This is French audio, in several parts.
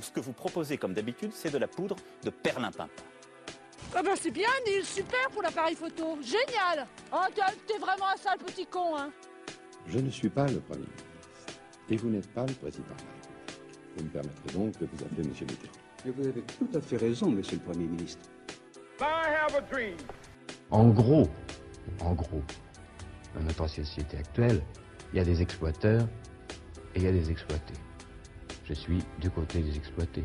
Ce que vous proposez, comme d'habitude, c'est de la poudre de perlimpinpin. Ah bah c'est bien Neil, super pour l'appareil photo, génial Oh t'es vraiment un sale petit con hein Je ne suis pas le Premier ministre, et vous n'êtes pas le Président de la République. Vous me permettrez donc de vous appeler Monsieur Mitterrand. Et vous avez tout à fait raison, Monsieur le Premier ministre. En gros, en gros, dans notre société actuelle, il y a des exploiteurs et il y a des exploités. Je suis du côté des exploités.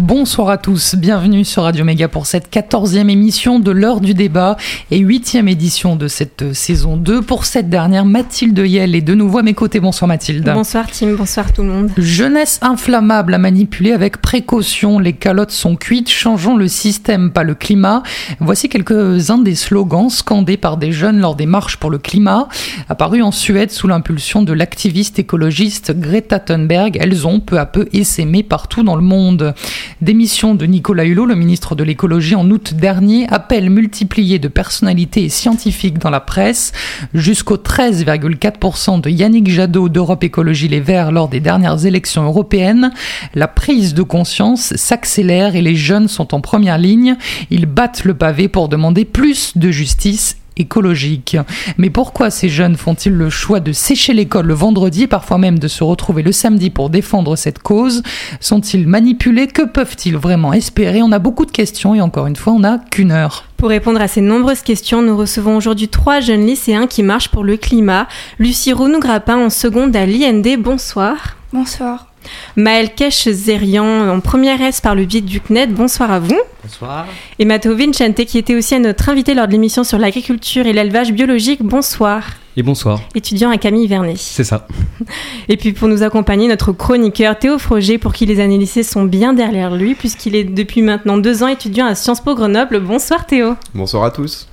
Bonsoir à tous, bienvenue sur Radio Méga pour cette quatorzième émission de l'heure du débat et huitième édition de cette saison 2. Pour cette dernière, Mathilde Yel est de nouveau à mes côtés. Bonsoir Mathilde. Bonsoir Tim, bonsoir tout le monde. Jeunesse inflammable à manipuler avec précaution, les calottes sont cuites, changeons le système, pas le climat. Voici quelques-uns des slogans scandés par des jeunes lors des marches pour le climat, apparus en Suède sous l'impulsion de l'activiste écologiste Greta Thunberg. Elles ont peu à peu essaimé partout dans le monde. Démission de Nicolas Hulot, le ministre de l'écologie, en août dernier. Appel multiplié de personnalités et scientifiques dans la presse. Jusqu'au 13,4% de Yannick Jadot d'Europe Écologie Les Verts lors des dernières élections européennes. La prise de conscience s'accélère et les jeunes sont en première ligne. Ils battent le pavé pour demander plus de justice écologique. Mais pourquoi ces jeunes font-ils le choix de sécher l'école le vendredi et parfois même de se retrouver le samedi pour défendre cette cause? Sont-ils manipulés? Que peuvent-ils vraiment espérer? On a beaucoup de questions et encore une fois, on n'a qu'une heure. Pour répondre à ces nombreuses questions, nous recevons aujourd'hui trois jeunes lycéens qui marchent pour le climat. Lucie Rounou-Grappin en seconde à l'IND, bonsoir. Bonsoir. Maël Kesh-Zerian en première S par le biais du CNED, bonsoir à vous. Bonsoir. Et Matteo Vincente qui était aussi à notre invité lors de l'émission sur l'agriculture et l'élevage biologique, bonsoir. Et bonsoir. Étudiant à Camille Vernet. C'est ça. Et puis pour nous accompagner, notre chroniqueur Théo Froger, pour qui les années lycée sont bien derrière lui, puisqu'il est depuis maintenant deux ans étudiant à Sciences Po Grenoble. Bonsoir Théo. Bonsoir à tous.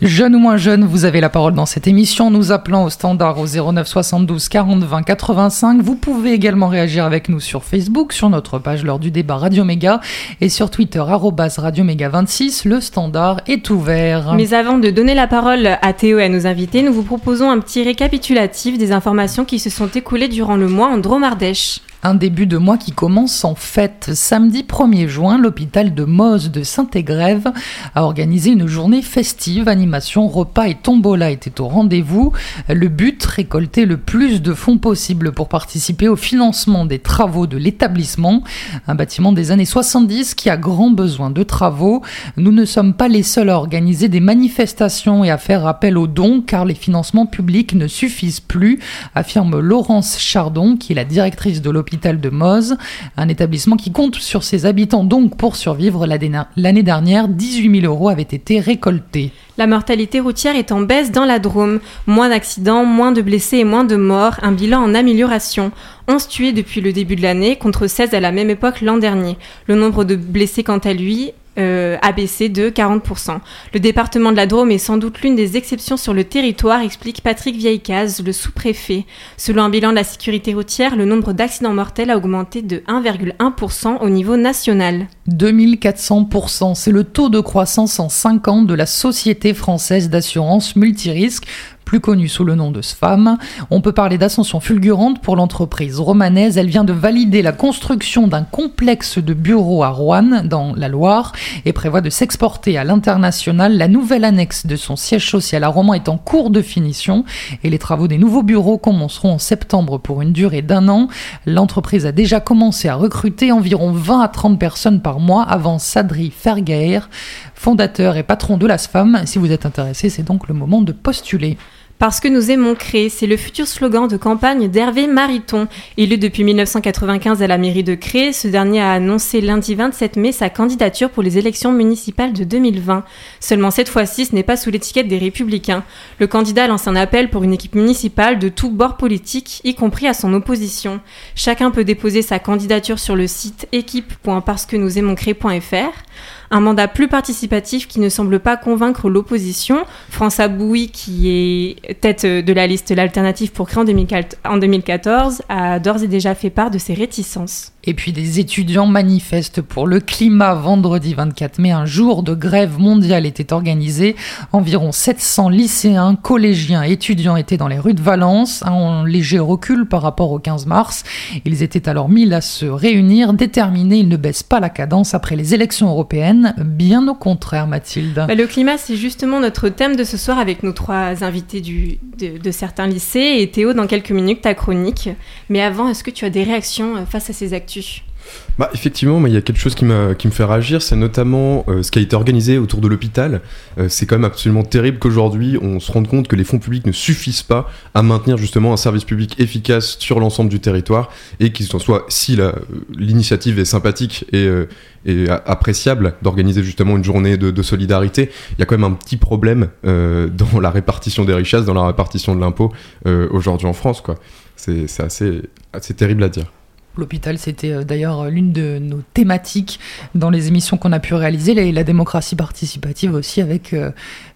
Jeune ou moins jeune, vous avez la parole dans cette émission, nous appelant au standard au 09 72 40 20 85. Vous pouvez également réagir avec nous sur Facebook, sur notre page lors du débat Radio Méga et sur Twitter arrobas Radio Méga 26. Le standard est ouvert. Mais avant de donner la parole à Théo et à nos invités, nous vous proposons un petit récapitulatif des informations qui se sont écoulées durant le mois en Dromardèche. Un début de mois qui commence en fête. Samedi 1er juin, l'hôpital de Moz de Saint-Égrève a organisé une journée festive. Animation, repas et tombola étaient au rendez-vous. Le but, récolter le plus de fonds possible pour participer au financement des travaux de l'établissement. Un bâtiment des années 70 qui a grand besoin de travaux. Nous ne sommes pas les seuls à organiser des manifestations et à faire appel aux dons car les financements publics ne suffisent plus, affirme Laurence Chardon qui est la directrice de l'hôpital de Moz, un établissement qui compte sur ses habitants donc pour survivre. L'année dernière, 18 000 euros avaient été récoltés. La mortalité routière est en baisse dans la Drôme. Moins d'accidents, moins de blessés et moins de morts. Un bilan en amélioration. 11 tués depuis le début de l'année contre 16 à la même époque l'an dernier. Le nombre de blessés quant à lui euh, a baissé de 40%. Le département de la Drôme est sans doute l'une des exceptions sur le territoire, explique Patrick Vieillecaz, le sous-préfet. Selon un bilan de la sécurité routière, le nombre d'accidents mortels a augmenté de 1,1% au niveau national. 2400%, c'est le taux de croissance en 5 ans de la Société française d'assurance multirisque plus connue sous le nom de SFAM. On peut parler d'ascension fulgurante pour l'entreprise romanaise. Elle vient de valider la construction d'un complexe de bureaux à Rouen, dans la Loire, et prévoit de s'exporter à l'international. La nouvelle annexe de son siège social à Romans est en cours de finition et les travaux des nouveaux bureaux commenceront en septembre pour une durée d'un an. L'entreprise a déjà commencé à recruter environ 20 à 30 personnes par mois avant Sadri Fergaer, fondateur et patron de l'ASFAM. Si vous êtes intéressé, c'est donc le moment de postuler. Parce que nous aimons créer, c'est le futur slogan de campagne d'Hervé Mariton. Élu depuis 1995 à la mairie de Cré, ce dernier a annoncé lundi 27 mai sa candidature pour les élections municipales de 2020. Seulement cette fois-ci, ce n'est pas sous l'étiquette des Républicains. Le candidat lance un appel pour une équipe municipale de tous bords politiques, y compris à son opposition. Chacun peut déposer sa candidature sur le site équipe.parcequenousaimonscré.fr. un mandat plus participatif qui ne semble pas convaincre l'opposition. François Bouy, qui est tête de la liste L'Alternative pour créer en 2014, a d'ores et déjà fait part de ses réticences. Et puis des étudiants manifestent pour le climat vendredi 24 mai. Un jour de grève mondiale était organisé. Environ 700 lycéens, collégiens, étudiants étaient dans les rues de Valence, en léger recul par rapport au 15 mars. Ils étaient alors mis à se réunir, déterminés. Ils ne baissent pas la cadence après les élections européennes. Bien au contraire, Mathilde. Bah, le climat, c'est justement notre thème de ce soir avec nos trois invités du, de, de certains lycées. Et Théo, dans quelques minutes, ta chronique. Mais avant, est-ce que tu as des réactions face à ces actus? Bah, effectivement, il y a quelque chose qui, me fait réagir, c'est notamment euh, ce qui a été organisé autour de l'hôpital. Euh, c'est quand même absolument terrible qu'aujourd'hui on se rende compte que les fonds publics ne suffisent pas à maintenir justement un service public efficace sur l'ensemble du territoire et qu'il soit, si l'initiative est sympathique et, euh, appréciable d'organiser justement une journée de, solidarité, il y a quand même un petit problème dans la répartition des richesses, dans la répartition de l'impôt aujourd'hui en France. C'est assez terrible à dire. L'hôpital, c'était euh, d'ailleurs l'une de nos thématiques dans les émissions qu'on a pu réaliser, la, la démocratie participative aussi avec euh,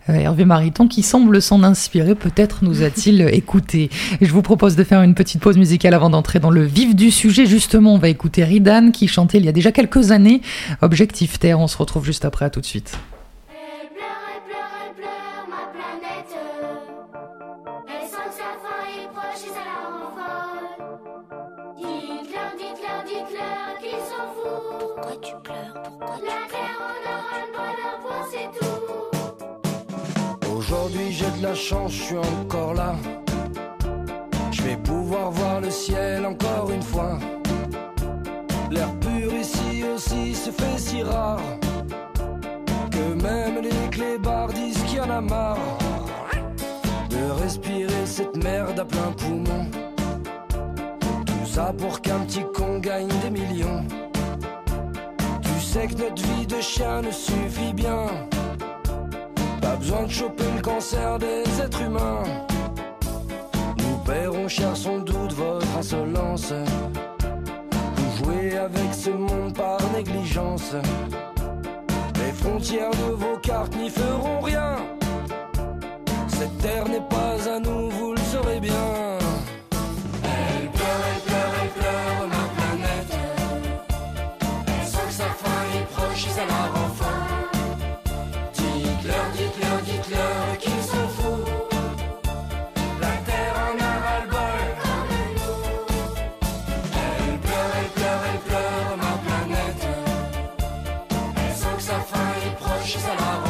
euh, Hervé Mariton qui semble s'en inspirer, peut-être nous a-t-il écouté. je vous propose de faire une petite pause musicale avant d'entrer dans le vif du sujet. Justement, on va écouter Ridan qui chantait il y a déjà quelques années Objectif Terre. On se retrouve juste après, à tout de suite. La chance, je suis encore là. Je vais pouvoir voir le ciel encore une fois. L'air pur ici aussi se fait si rare que même les clébards disent qu'il y en a marre de respirer cette merde à plein poumon. Tout ça pour qu'un petit con gagne des millions. Tu sais que notre vie de chien ne suffit bien besoin de choper le cancer des êtres humains. Nous paierons cher sans doute votre insolence. Vous jouez avec ce monde par négligence. Les frontières de vos cartes n'y feront rien. Cette terre n'est pas à nous, vous le saurez bien. Nature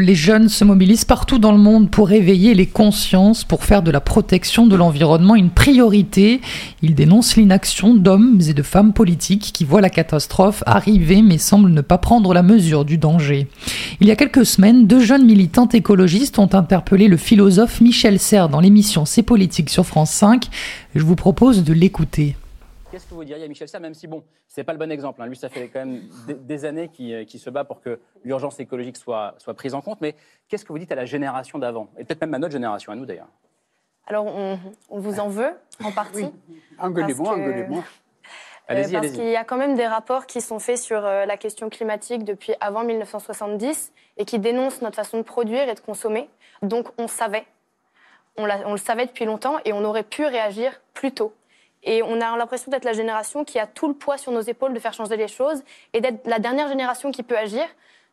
Les jeunes se mobilisent partout dans le monde pour éveiller les consciences, pour faire de la protection de l'environnement une priorité. Ils dénoncent l'inaction d'hommes et de femmes politiques qui voient la catastrophe arriver mais semblent ne pas prendre la mesure du danger. Il y a quelques semaines, deux jeunes militantes écologistes ont interpellé le philosophe Michel Serres dans l'émission C'est politique sur France 5. Je vous propose de l'écouter. Qu'est-ce que vous diriez à Michel Serres, même si, bon, c'est pas le bon exemple. hein. Lui, ça fait quand même des, années qu'il euh, qu'il se bat pour que l'urgence écologique soit, soit prise en compte. Mais qu'est-ce que vous dites à la génération d'avant? Et peut-être même à notre génération, à nous d'ailleurs. Alors, on, on vous en veut, en partie? Engueulez-moi, Parce que- engueulez-moi. Euh, Allez-y, parce qu'il y a quand même des rapports qui sont faits sur euh, la question climatique depuis avant 1970 et qui dénoncent notre façon de produire et de consommer. Donc on savait, on le savait depuis longtemps et on aurait pu réagir plus tôt. Et on a l'impression d'être la génération qui a tout le poids sur nos épaules de faire changer les choses et d'être la dernière génération qui peut agir.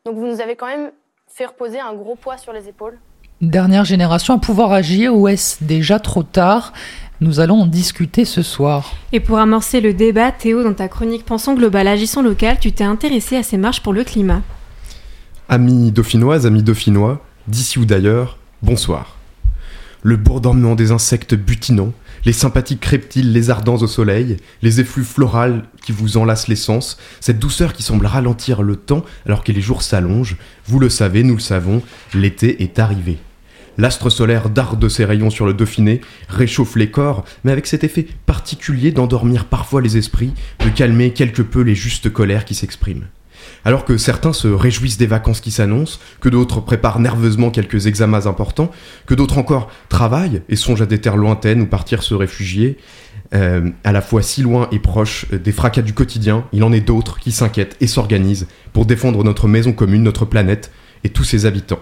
Donc vous nous avez quand même fait reposer un gros poids sur les épaules. Dernière génération à pouvoir agir ou est-ce déjà trop tard? Nous allons en discuter ce soir. Et pour amorcer le débat, Théo, dans ta chronique Pensons global, agissons local, tu t'es intéressé à ces marches pour le climat. Amis dauphinoises, amis dauphinois, d'ici ou d'ailleurs, bonsoir. Le bourdonnement des insectes butinants, les sympathiques reptiles lézardants au soleil, les effluves florales qui vous enlacent les sens, cette douceur qui semble ralentir le temps alors que les jours s'allongent, vous le savez, nous le savons, l'été est arrivé. L'astre solaire darde de ses rayons sur le Dauphiné, réchauffe les corps, mais avec cet effet particulier d'endormir parfois les esprits, de calmer quelque peu les justes colères qui s'expriment. Alors que certains se réjouissent des vacances qui s'annoncent, que d'autres préparent nerveusement quelques examens importants, que d'autres encore travaillent et songent à des terres lointaines où partir se réfugier, euh, à la fois si loin et proche des fracas du quotidien, il en est d'autres qui s'inquiètent et s'organisent pour défendre notre maison commune, notre planète et tous ses habitants.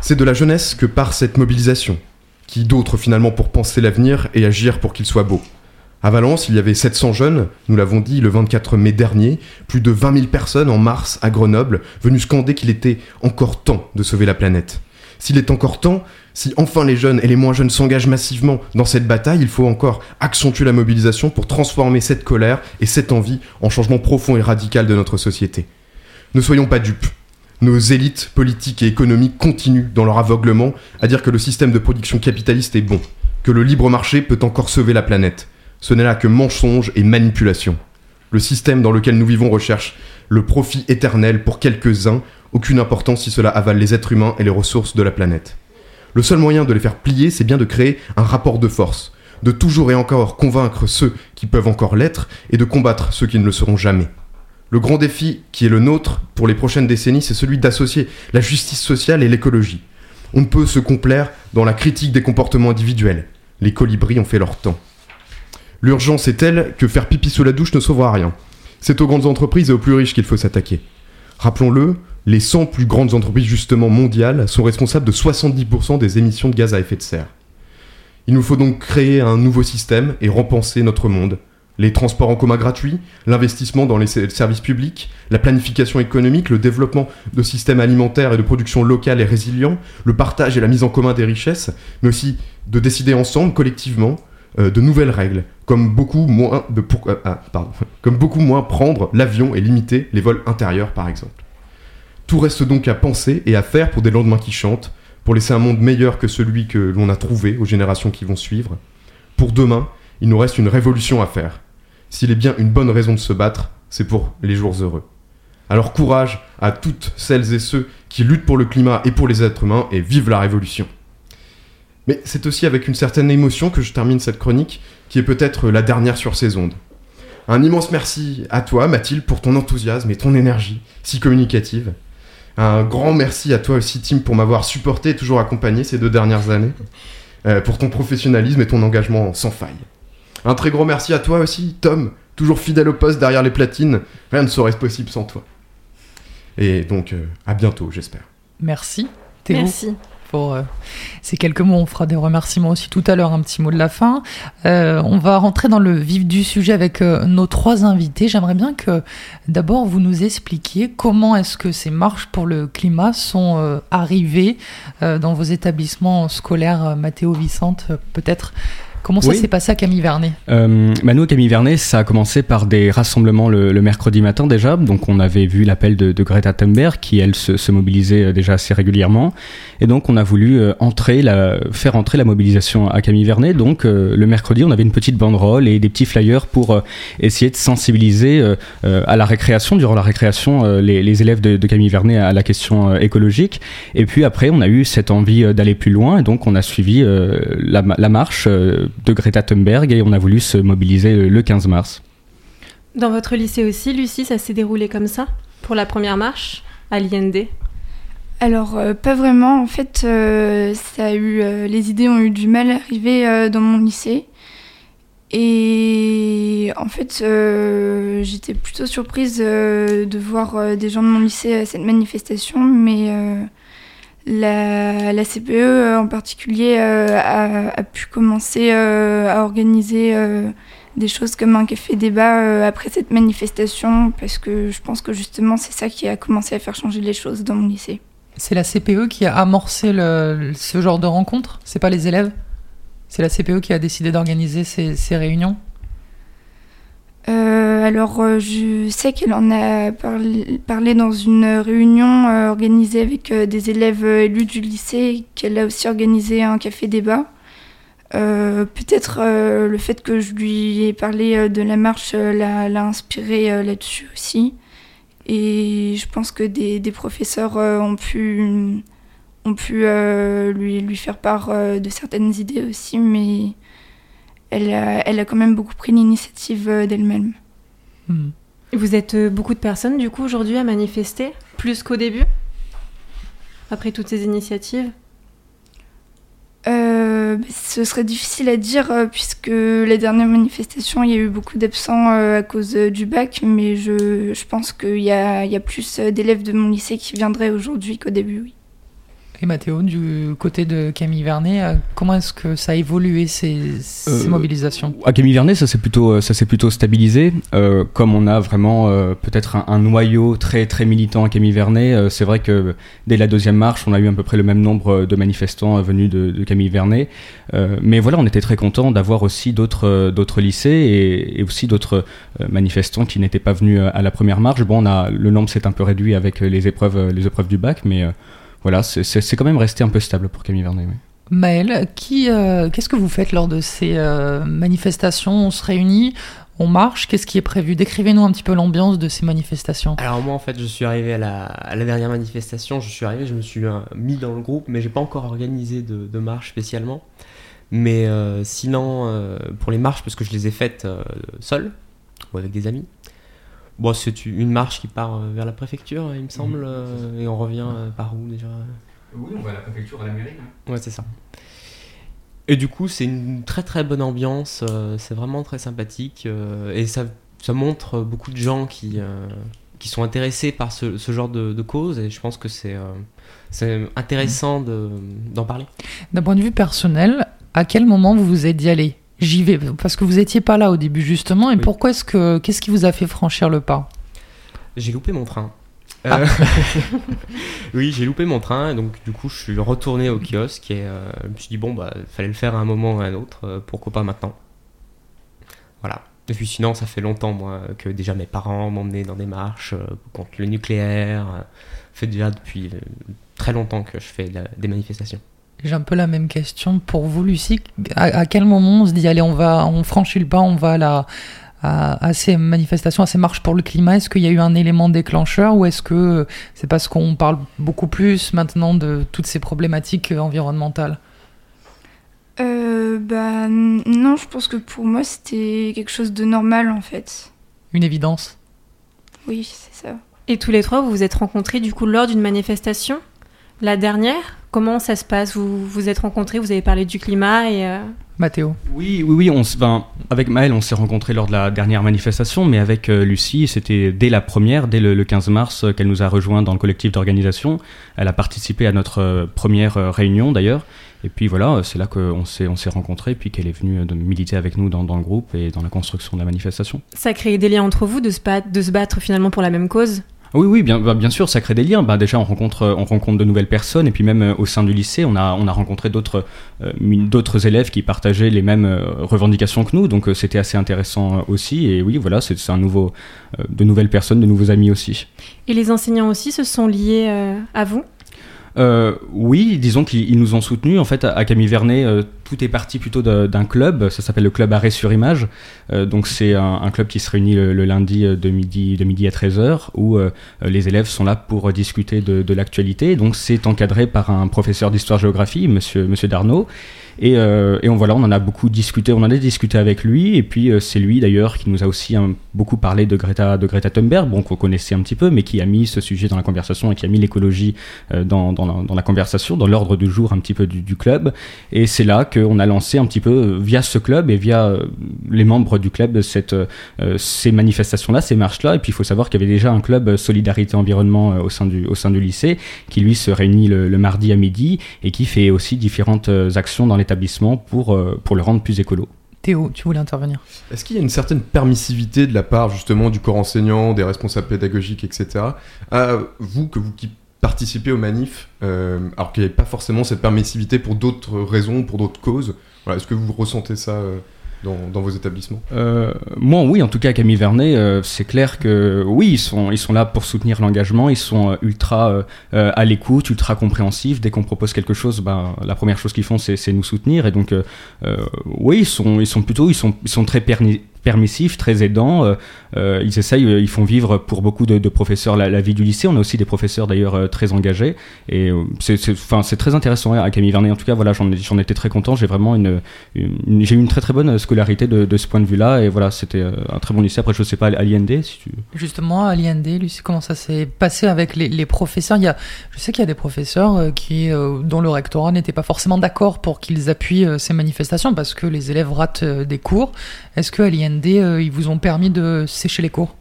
C'est de la jeunesse que part cette mobilisation, qui d'autres finalement pour penser l'avenir et agir pour qu'il soit beau. À Valence, il y avait 700 jeunes, nous l'avons dit le 24 mai dernier, plus de 20 000 personnes en mars à Grenoble, venues scander qu'il était encore temps de sauver la planète. S'il est encore temps, si enfin les jeunes et les moins jeunes s'engagent massivement dans cette bataille, il faut encore accentuer la mobilisation pour transformer cette colère et cette envie en changement profond et radical de notre société. Ne soyons pas dupes. Nos élites politiques et économiques continuent dans leur aveuglement à dire que le système de production capitaliste est bon, que le libre marché peut encore sauver la planète. Ce n'est là que mensonge et manipulation. Le système dans lequel nous vivons recherche le profit éternel pour quelques-uns, aucune importance si cela avale les êtres humains et les ressources de la planète. Le seul moyen de les faire plier, c'est bien de créer un rapport de force, de toujours et encore convaincre ceux qui peuvent encore l'être et de combattre ceux qui ne le seront jamais. Le grand défi qui est le nôtre pour les prochaines décennies, c'est celui d'associer la justice sociale et l'écologie. On ne peut se complaire dans la critique des comportements individuels. Les colibris ont fait leur temps. L'urgence est telle que faire pipi sous la douche ne sauvera rien. C'est aux grandes entreprises et aux plus riches qu'il faut s'attaquer. Rappelons-le, les 100 plus grandes entreprises justement mondiales sont responsables de 70% des émissions de gaz à effet de serre. Il nous faut donc créer un nouveau système et repenser notre monde. Les transports en commun gratuits, l'investissement dans les ser- services publics, la planification économique, le développement de systèmes alimentaires et de production locale et résilients, le partage et la mise en commun des richesses, mais aussi de décider ensemble, collectivement, euh, de nouvelles règles, comme beaucoup moins de pour- euh, ah, comme beaucoup moins prendre l'avion et limiter les vols intérieurs par exemple. Tout reste donc à penser et à faire pour des lendemains qui chantent, pour laisser un monde meilleur que celui que l'on a trouvé aux générations qui vont suivre. Pour demain, il nous reste une révolution à faire. S'il est bien une bonne raison de se battre, c'est pour les jours heureux. Alors courage à toutes celles et ceux qui luttent pour le climat et pour les êtres humains et vive la révolution. Mais c'est aussi avec une certaine émotion que je termine cette chronique, qui est peut-être la dernière sur ces ondes. Un immense merci à toi, Mathilde, pour ton enthousiasme et ton énergie si communicative. Un grand merci à toi aussi, Tim, pour m'avoir supporté et toujours accompagné ces deux dernières années, euh, pour ton professionnalisme et ton engagement sans faille. Un très grand merci à toi aussi, Tom, toujours fidèle au poste derrière les platines. Rien ne serait possible sans toi. Et donc, euh, à bientôt, j'espère. Merci, Théo. Merci. Pour euh, ces quelques mots, on fera des remerciements aussi tout à l'heure, un petit mot de la fin. Euh, on va rentrer dans le vif du sujet avec euh, nos trois invités. J'aimerais bien que d'abord vous nous expliquiez comment est-ce que ces marches pour le climat sont arrivées dans vos établissements scolaires. Mathéo Vicente, peut-être Comment ça Oui. s'est passé à Camille Vernet? Euh, bah, nous, à Camille Vernet, ça a commencé par des rassemblements le, le mercredi matin déjà. Donc, on avait vu l'appel de, de Greta Thunberg qui, elle, se, se mobilisait euh, déjà assez régulièrement. Et donc, on a voulu euh, entrer la, faire entrer la mobilisation à Camille Vernet. Donc, euh, le mercredi, on avait une petite banderole et des petits flyers pour euh, essayer de sensibiliser à la récréation, durant la récréation, les, les élèves de, de Camille Vernet à la question écologique. Et puis après, on a eu cette envie d'aller plus loin. Et donc, on a suivi la, la marche de Greta Thunberg et on a voulu se mobiliser le- le 15 mars. Dans votre lycée aussi, Lucie, ça s'est déroulé comme ça Pour la première marche à l'IND Alors, euh, pas vraiment. En fait, euh, ça a eu, euh, les idées ont eu du mal à arriver euh, dans mon lycée. Et en fait, euh, j'étais plutôt surprise euh, de voir euh, des gens de mon lycée à cette manifestation, mais euh, la, CPE euh, en particulier euh, a, pu commencer euh, à organiser des choses comme un café débat après cette manifestation, parce que je pense que justement c'est ça qui a commencé à faire changer les choses dans mon lycée. C'est la CPE qui a amorcé ce genre de rencontre? C'est pas les élèves? C'est la CPE qui a décidé d'organiser ces réunions? Euh, alors, euh, je sais qu'elle en a parlé, dans une réunion euh, organisée avec des élèves élus du lycée, qu'elle a aussi organisé un café débat. Peut-être le fait que je lui ai parlé de la marche l'a inspiré là-dessus aussi. Et je pense que des, professeurs ont pu, lui, lui faire part de certaines idées aussi, mais elle a, elle a quand même beaucoup pris l'initiative euh, d'elle-même. Vous êtes euh, beaucoup de personnes, du coup, aujourd'hui à manifester Plus qu'au début Après toutes ces initiatives? Euh, bah, ce serait difficile à dire euh, puisque la dernière manifestation, il y a eu beaucoup d'absents euh, à cause euh, du bac, mais je, je pense qu'il y a, il y a plus euh, d'élèves de mon lycée qui viendraient aujourd'hui qu'au début, oui. Et Mathéo, du côté de Camille Vernet, euh, comment est-ce que ça a évolué ces, ces Euh, mobilisations À Camille Vernet, ça s'est plutôt, euh, ça s'est plutôt stabilisé. Euh, comme on a vraiment euh, peut-être un, un noyau très très militant à Camille Vernet, c'est vrai que dès la deuxième marche, on a eu à peu près le même nombre de manifestants venus de, de Camille Vernet. Mais voilà, on était très content d'avoir aussi d'autres d'autres lycées et, et aussi d'autres manifestants qui n'étaient pas venus à la première marche. Bon, on a le nombre s'est un peu réduit avec les épreuves les épreuves du bac, mais voilà, c'est- c'est c'est quand même resté un peu stable pour Camille Vernet. oui. Maëlle, qui, euh, qu'est-ce que vous faites lors de ces euh, manifestations? On se réunit, on marche, qu'est-ce qui est prévu? Décrivez-nous un petit peu l'ambiance de ces manifestations. Alors moi en fait je suis arrivé à la, à la dernière manifestation, je suis arrivé, je me suis euh, mis dans le groupe, mais j'ai pas encore organisé de, de marche spécialement. Mais euh, sinon euh, pour les marches, parce que je les ai faites euh, seul ou avec des amis, bon, c'est une marche qui part euh, vers la préfecture il me semble, euh, et on revient euh, par où déjà? Oui, on va à la préfecture, à la mairie. Ouais, c'est ça. Et du coup, c'est une très très bonne ambiance, c'est vraiment très sympathique et ça, ça montre beaucoup de gens qui, qui sont intéressés par ce, ce genre de, de cause et je pense que c'est euh, c'est intéressant de- d'en parler. D'un point de vue personnel, à quel moment vous vous êtes dit allez, j'y vais Parce que vous étiez pas là au début justement, et Oui. pourquoi est-ce que qu'est-ce qui vous a fait franchir le pas? J'ai loupé mon train. Ah. Euh, oui, j'ai loupé mon train, donc du coup, je suis retourné au kiosque et euh, je me suis dit, bon, bah, fallait le faire à un moment ou à un autre, euh, pourquoi pas maintenant? Voilà. Et puis sinon, ça fait longtemps, moi, que déjà mes parents m'emmenaient dans des marches contre le nucléaire. fait déjà depuis très longtemps que je fais la- des manifestations. J'ai un peu la même question pour vous, Lucie. À, à quel moment on se dit allez, on va, on franchit le pas, on va à, la- à, à ces manifestations, à ces marches pour le climat? Est-ce qu'il y a eu un élément déclencheur ou est-ce que c'est parce qu'on parle beaucoup plus maintenant de toutes ces problématiques euh, environnementales? Euh, bah non, je pense que pour moi c'était quelque chose de normal en fait. Une évidence? Oui, c'est ça. Et tous les trois, vous vous êtes rencontrés du coup lors d'une manifestation? La dernière? Comment ça se passe? Vous vous êtes rencontrés, vous avez parlé du climat et... euh, Mathéo Oui, oui, oui. On, ben, avec Maël, on s'est rencontrés lors de la dernière manifestation, mais avec euh, Lucie, c'était dès la première, dès le, le 15 mars, euh, qu'elle nous a rejoint dans le collectif d'organisation. Elle a participé à notre euh, première euh, réunion d'ailleurs. Et puis voilà, c'est là qu'on s'est, on s'est rencontrés, puis qu'elle est venue euh, de militer avec nous dans, dans le groupe et dans la construction de la manifestation. Ça a créé des liens entre vous de se battre, de se battre finalement pour la même cause? Oui, oui, bien, bah, bien sûr, ça crée des liens. Bah, déjà, on rencontre, on rencontre de nouvelles personnes, et puis même euh, au sein du lycée, on a, on a rencontré d'autres, euh, d'autres élèves qui partageaient les mêmes euh, revendications que nous, donc euh, c'était assez intéressant euh, aussi. Et oui, voilà, c'est un nouveau, euh, de nouvelles personnes, de nouveaux amis aussi. Et les enseignants aussi se sont liés euh, à vous? Euh, oui, disons qu'ils ils nous ont soutenus. En fait, à à Camille Vernet, euh, tout est parti plutôt d'un club. Ça s'appelle le club Arrêt sur Image. Euh, donc, c'est un, club qui se réunit le, lundi euh, de midi, à 13h, où euh, les élèves sont là pour discuter de, de l'actualité. Donc, c'est encadré par un professeur d'histoire-géographie, monsieur, monsieur Darnaud. Et, euh, et on, voilà, on en a beaucoup discuté, on en a discuté avec lui, et puis euh, c'est lui d'ailleurs qui nous a aussi hein, beaucoup parlé de Greta, Thunberg, bon, qu'on connaissait un petit peu, mais qui a mis ce sujet dans la conversation et qui a mis l'écologie euh, dans, la, conversation, dans l'ordre du jour un petit peu du, club. Et c'est là qu'on a lancé un petit peu, via ce club et via les membres du club, cette, ces manifestations-là, ces marches-là. Et puis il faut savoir qu'il y avait déjà un club Solidarité Environnement au, sein du, au sein du lycée, qui lui se réunit le, mardi à midi et qui fait aussi différentes actions dans l'établissement pour, euh, pour le rendre plus écolo. Théo, tu voulais intervenir Est-ce qu'il y a une certaine permissivité de la part justement du corps enseignant, des responsables pédagogiques, etc. À vous, que vous qui participez aux manifs, euh, alors qu'il n'y avait pas forcément cette permissivité pour d'autres raisons, pour d'autres causes? Voilà, Est-ce que vous ressentez ça euh, dans, vos établissements? Euh, moi, oui, en tout cas, Camille Vernet, euh, c'est clair que oui, ils sont, ils sont là pour soutenir l'engagement, ils sont euh, ultra à l'écoute, ultra compréhensifs. Dès qu'on propose quelque chose, ben, la première chose qu'ils font, c'est nous soutenir. Et donc, oui, ils sont, ils sont plutôt, ils sont, ils sont très permissifs, très aidants. euh, euh, ils essayent, euh, ils font vivre pour beaucoup de, professeurs la, vie du lycée. On a aussi des professeurs d'ailleurs très engagés. Et c'est, très intéressant hein, à Camille Vernet. En tout cas, voilà, j'en, ai- j'en étais très content. J'ai vraiment une, j'ai eu une très très bonne scolarité de, ce point de vue-là. Et voilà, c'était un très bon lycée. Après, je sais pas à si tu. Justement, à Lucie, comment ça s'est passé avec les, professeurs? Il y a, Je sais qu'il y a des professeurs qui, dont le rectorat n'était pas forcément d'accord pour qu'ils appuient ces manifestations parce que les élèves ratent des cours. Est-ce que euh, ils vous ont permis de sécher les cours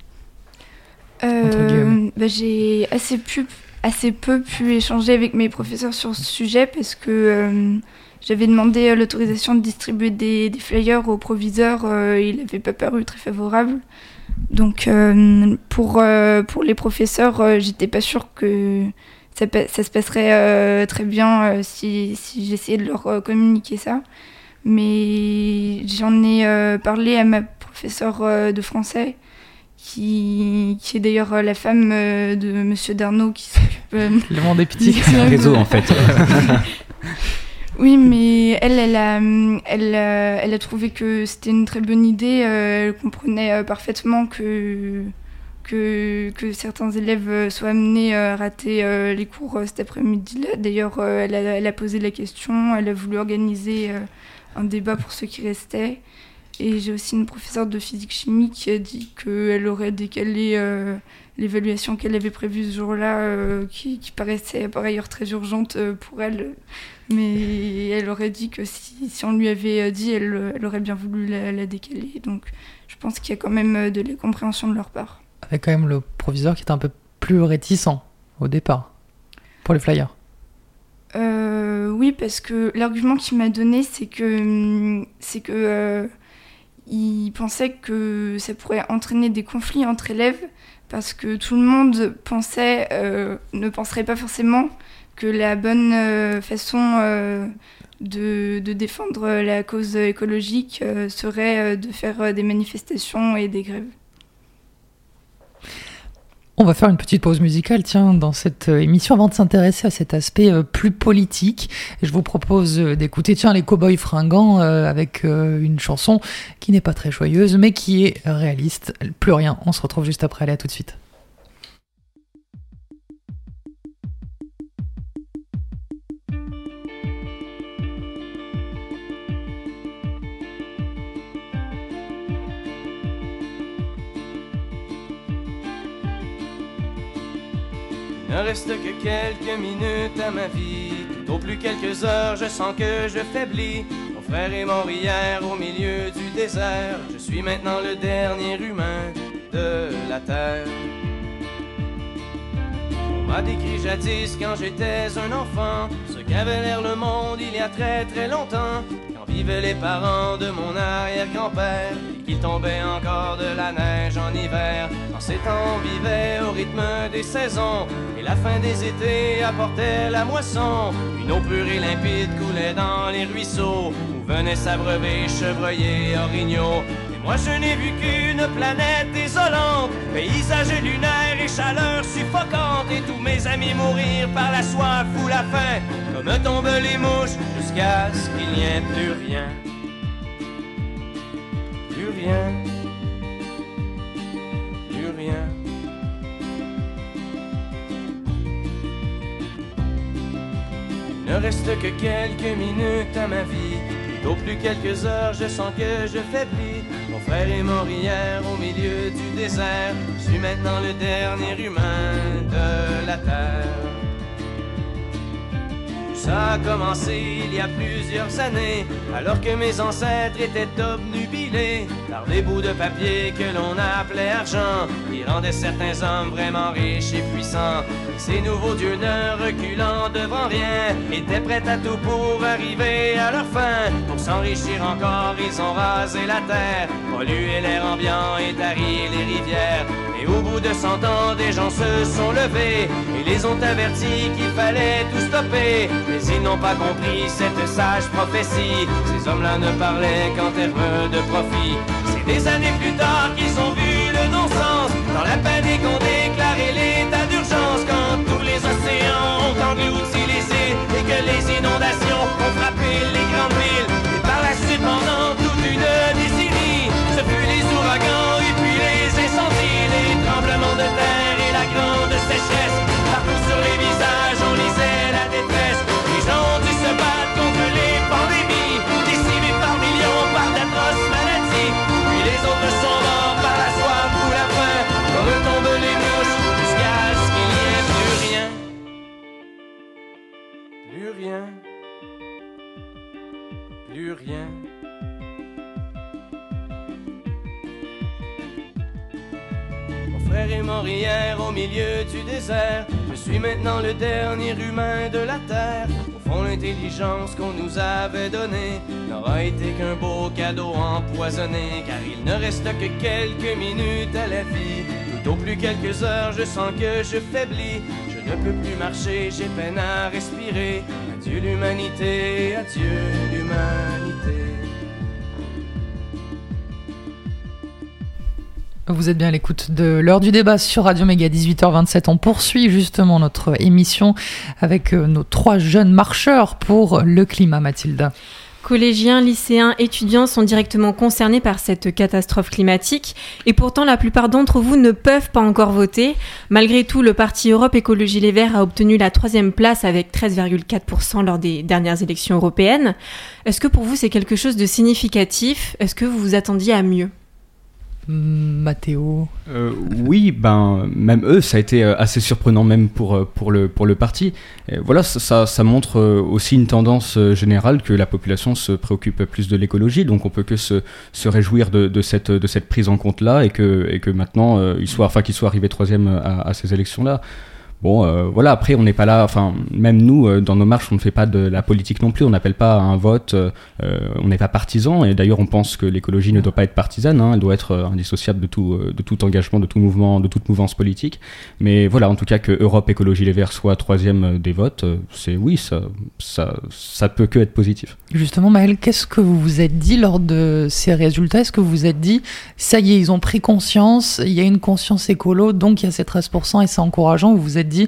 Euh, bah, j'ai assez, pu, assez peu pu échanger avec mes professeurs sur ce sujet parce que euh, j'avais demandé l'autorisation de distribuer des, des flyers au proviseur. euh, il n'avait pas paru très favorable. Donc euh, pour, pour les professeurs, j'étais pas sûre que ça, se passerait très bien si, si j'essayais de leur communiquer ça. Mais j'en ai parlé à ma professeure euh, de français qui, qui est d'ailleurs euh, la femme euh, de Monsieur Darnaud qui s'occupe. euh, Le monde est petit. C'est un réseau en fait. Oui, mais elle, elle a, elle, a- elle a trouvé que c'était une très bonne idée. Elle comprenait euh, parfaitement que, que, que certains élèves soient amenés à rater les cours cet après-midi-là. D'ailleurs, euh, elle, a, elle a posé la question, elle a voulu organiser un débat pour ceux qui restaient. Et j'ai aussi une professeure de physique-chimie qui a dit qu'elle aurait décalé euh, l'évaluation qu'elle avait prévue ce jour-là, euh, qui, qui paraissait par ailleurs très urgente euh, pour elle. Mais elle aurait dit que si, si on lui avait dit, elle, elle aurait bien voulu la, la décaler. Donc je pense qu'il y a quand même de la compréhension de leur part. Avec quand même le proviseur qui était un peu plus réticent au départ pour les flyers. Euh, oui, parce que l'argument qu'il m'a donné, c'est que, hum, c'est que euh, il pensait que ça pourrait entraîner des conflits entre élèves parce que tout le monde euh, ne penserait pas forcément que la bonne euh, façon euh, de, défendre la cause écologique serait de faire des manifestations et des grèves. On va faire une petite pause musicale, tiens, dans cette euh, émission avant de s'intéresser à cet aspect euh, plus politique. Je vous propose euh, d'écouter, tiens, les Cowboys fringants avec une chanson qui n'est pas très joyeuse, mais qui est réaliste. Plus rien. On se retrouve juste après. Allez, à tout de suite. Ne reste que quelques minutes à ma vie. Au plus quelques heures, je sens que je faiblis. Mon frère est mort hier au milieu du désert. Je suis maintenant le dernier humain de la terre. M'a décrit jadis quand j'étais un enfant ce qu'avait l'air le monde il y a très très longtemps. Quand vivaient les parents de mon arrière-grand-père, et qu'il tombait encore de la neige en hiver. En ces temps, on vivait au rythme des saisons, et la fin des étés apportait la moisson. Une eau pure et limpide coulait dans les ruisseaux, où venaient s'abreuver chevreuils et orignaux. Moi je n'ai vu qu'une planète désolante, paysage lunaire et chaleur suffocante, et tous mes amis mourir par la soif ou la faim, comme tombent les mouches, jusqu'à ce qu'il n'y ait plus rien. Plus rien. Plus rien. Il ne reste que quelques minutes à ma vie. Plutôt plus quelques heures, je sens que je faiblis. Frère est mort hier au milieu du désert. Je suis maintenant le dernier humain de la terre. Ça a commencé il y a plusieurs années, alors que mes ancêtres étaient obnubilés par des bouts de papier que l'on appelait argent, qui rendaient certains hommes vraiment riches et puissants. Ces nouveaux dieux ne reculant devant rien, étaient prêts à tout pour arriver à leur fin. Pour s'enrichir encore, ils ont rasé la terre, pollué l'air ambiant et tari les rivières. Et au bout de cent ans, des gens se sont levés et les ont avertis qu'il fallait tout stopper. Ils n'ont pas compris cette sage prophétie. Ces hommes-là ne parlaient qu'en termes de profit. C'est des années plus tard qu'ils ont vu le non-sens. Dans la panique, on déclaré l'état d'urgence quand tous les océans ont englouti les et que les inondations ont frappé les Est mort hier au milieu du désert. Je suis maintenant le dernier humain de la terre. Au fond, l'intelligence qu'on nous avait donnée n'aura été qu'un beau cadeau empoisonné. Car il ne reste que quelques minutes à la vie. Tout au plus quelques heures, je sens que je faiblis. Je ne peux plus marcher, j'ai peine à respirer. Adieu l'humanité, adieu l'humanité. Vous êtes bien à l'écoute de l'heure du débat sur Radio Méga 18h27. On poursuit justement notre émission avec euh, nos trois jeunes marcheurs pour le climat, Mathilda. Collégiens, lycéens, étudiants sont directement concernés par cette catastrophe climatique et pourtant la plupart d'entre vous ne peuvent pas encore voter. Malgré tout, le parti Europe Écologie Les Verts a obtenu la troisième place avec 13,4% lors des dernières élections européennes. Est-ce que pour vous c'est quelque chose de significatif? Est-ce que vous vous attendiez à mieux? Mathéo Euh, oui, ben même eux, ça a été euh, assez surprenant même pour euh, pour le pour le parti. Voilà, ça- ça montre euh, aussi une tendance générale que la population se préoccupe plus de l'écologie. Donc on peut que se se réjouir de, cette de cette prise en compte là et que et que maintenant il soit enfin qu'il soit arrivé troisième à, à ces élections là. Bon, euh, voilà, après, on n'est pas là, enfin, même nous, euh, dans nos marches, on ne fait pas de la politique non plus, on n'appelle pas à un vote, euh, on n'est pas partisan, et d'ailleurs, on pense que l'écologie ne doit pas être partisane, hein, elle doit être indissociable de tout, de tout engagement, de tout mouvement, de toute mouvance politique. Mais voilà, en tout cas, que Europe Écologie Les Verts soit troisième des votes, c'est oui, ça, ça, ça peut que être positif. Justement, Maëlle, qu'est-ce que vous vous êtes dit lors de ces résultats? Est-ce que vous vous êtes dit, ça y est, ils ont pris conscience, il y a une conscience écolo, donc il y a ces 13% et c'est encourageant, ou vous vous êtes dit,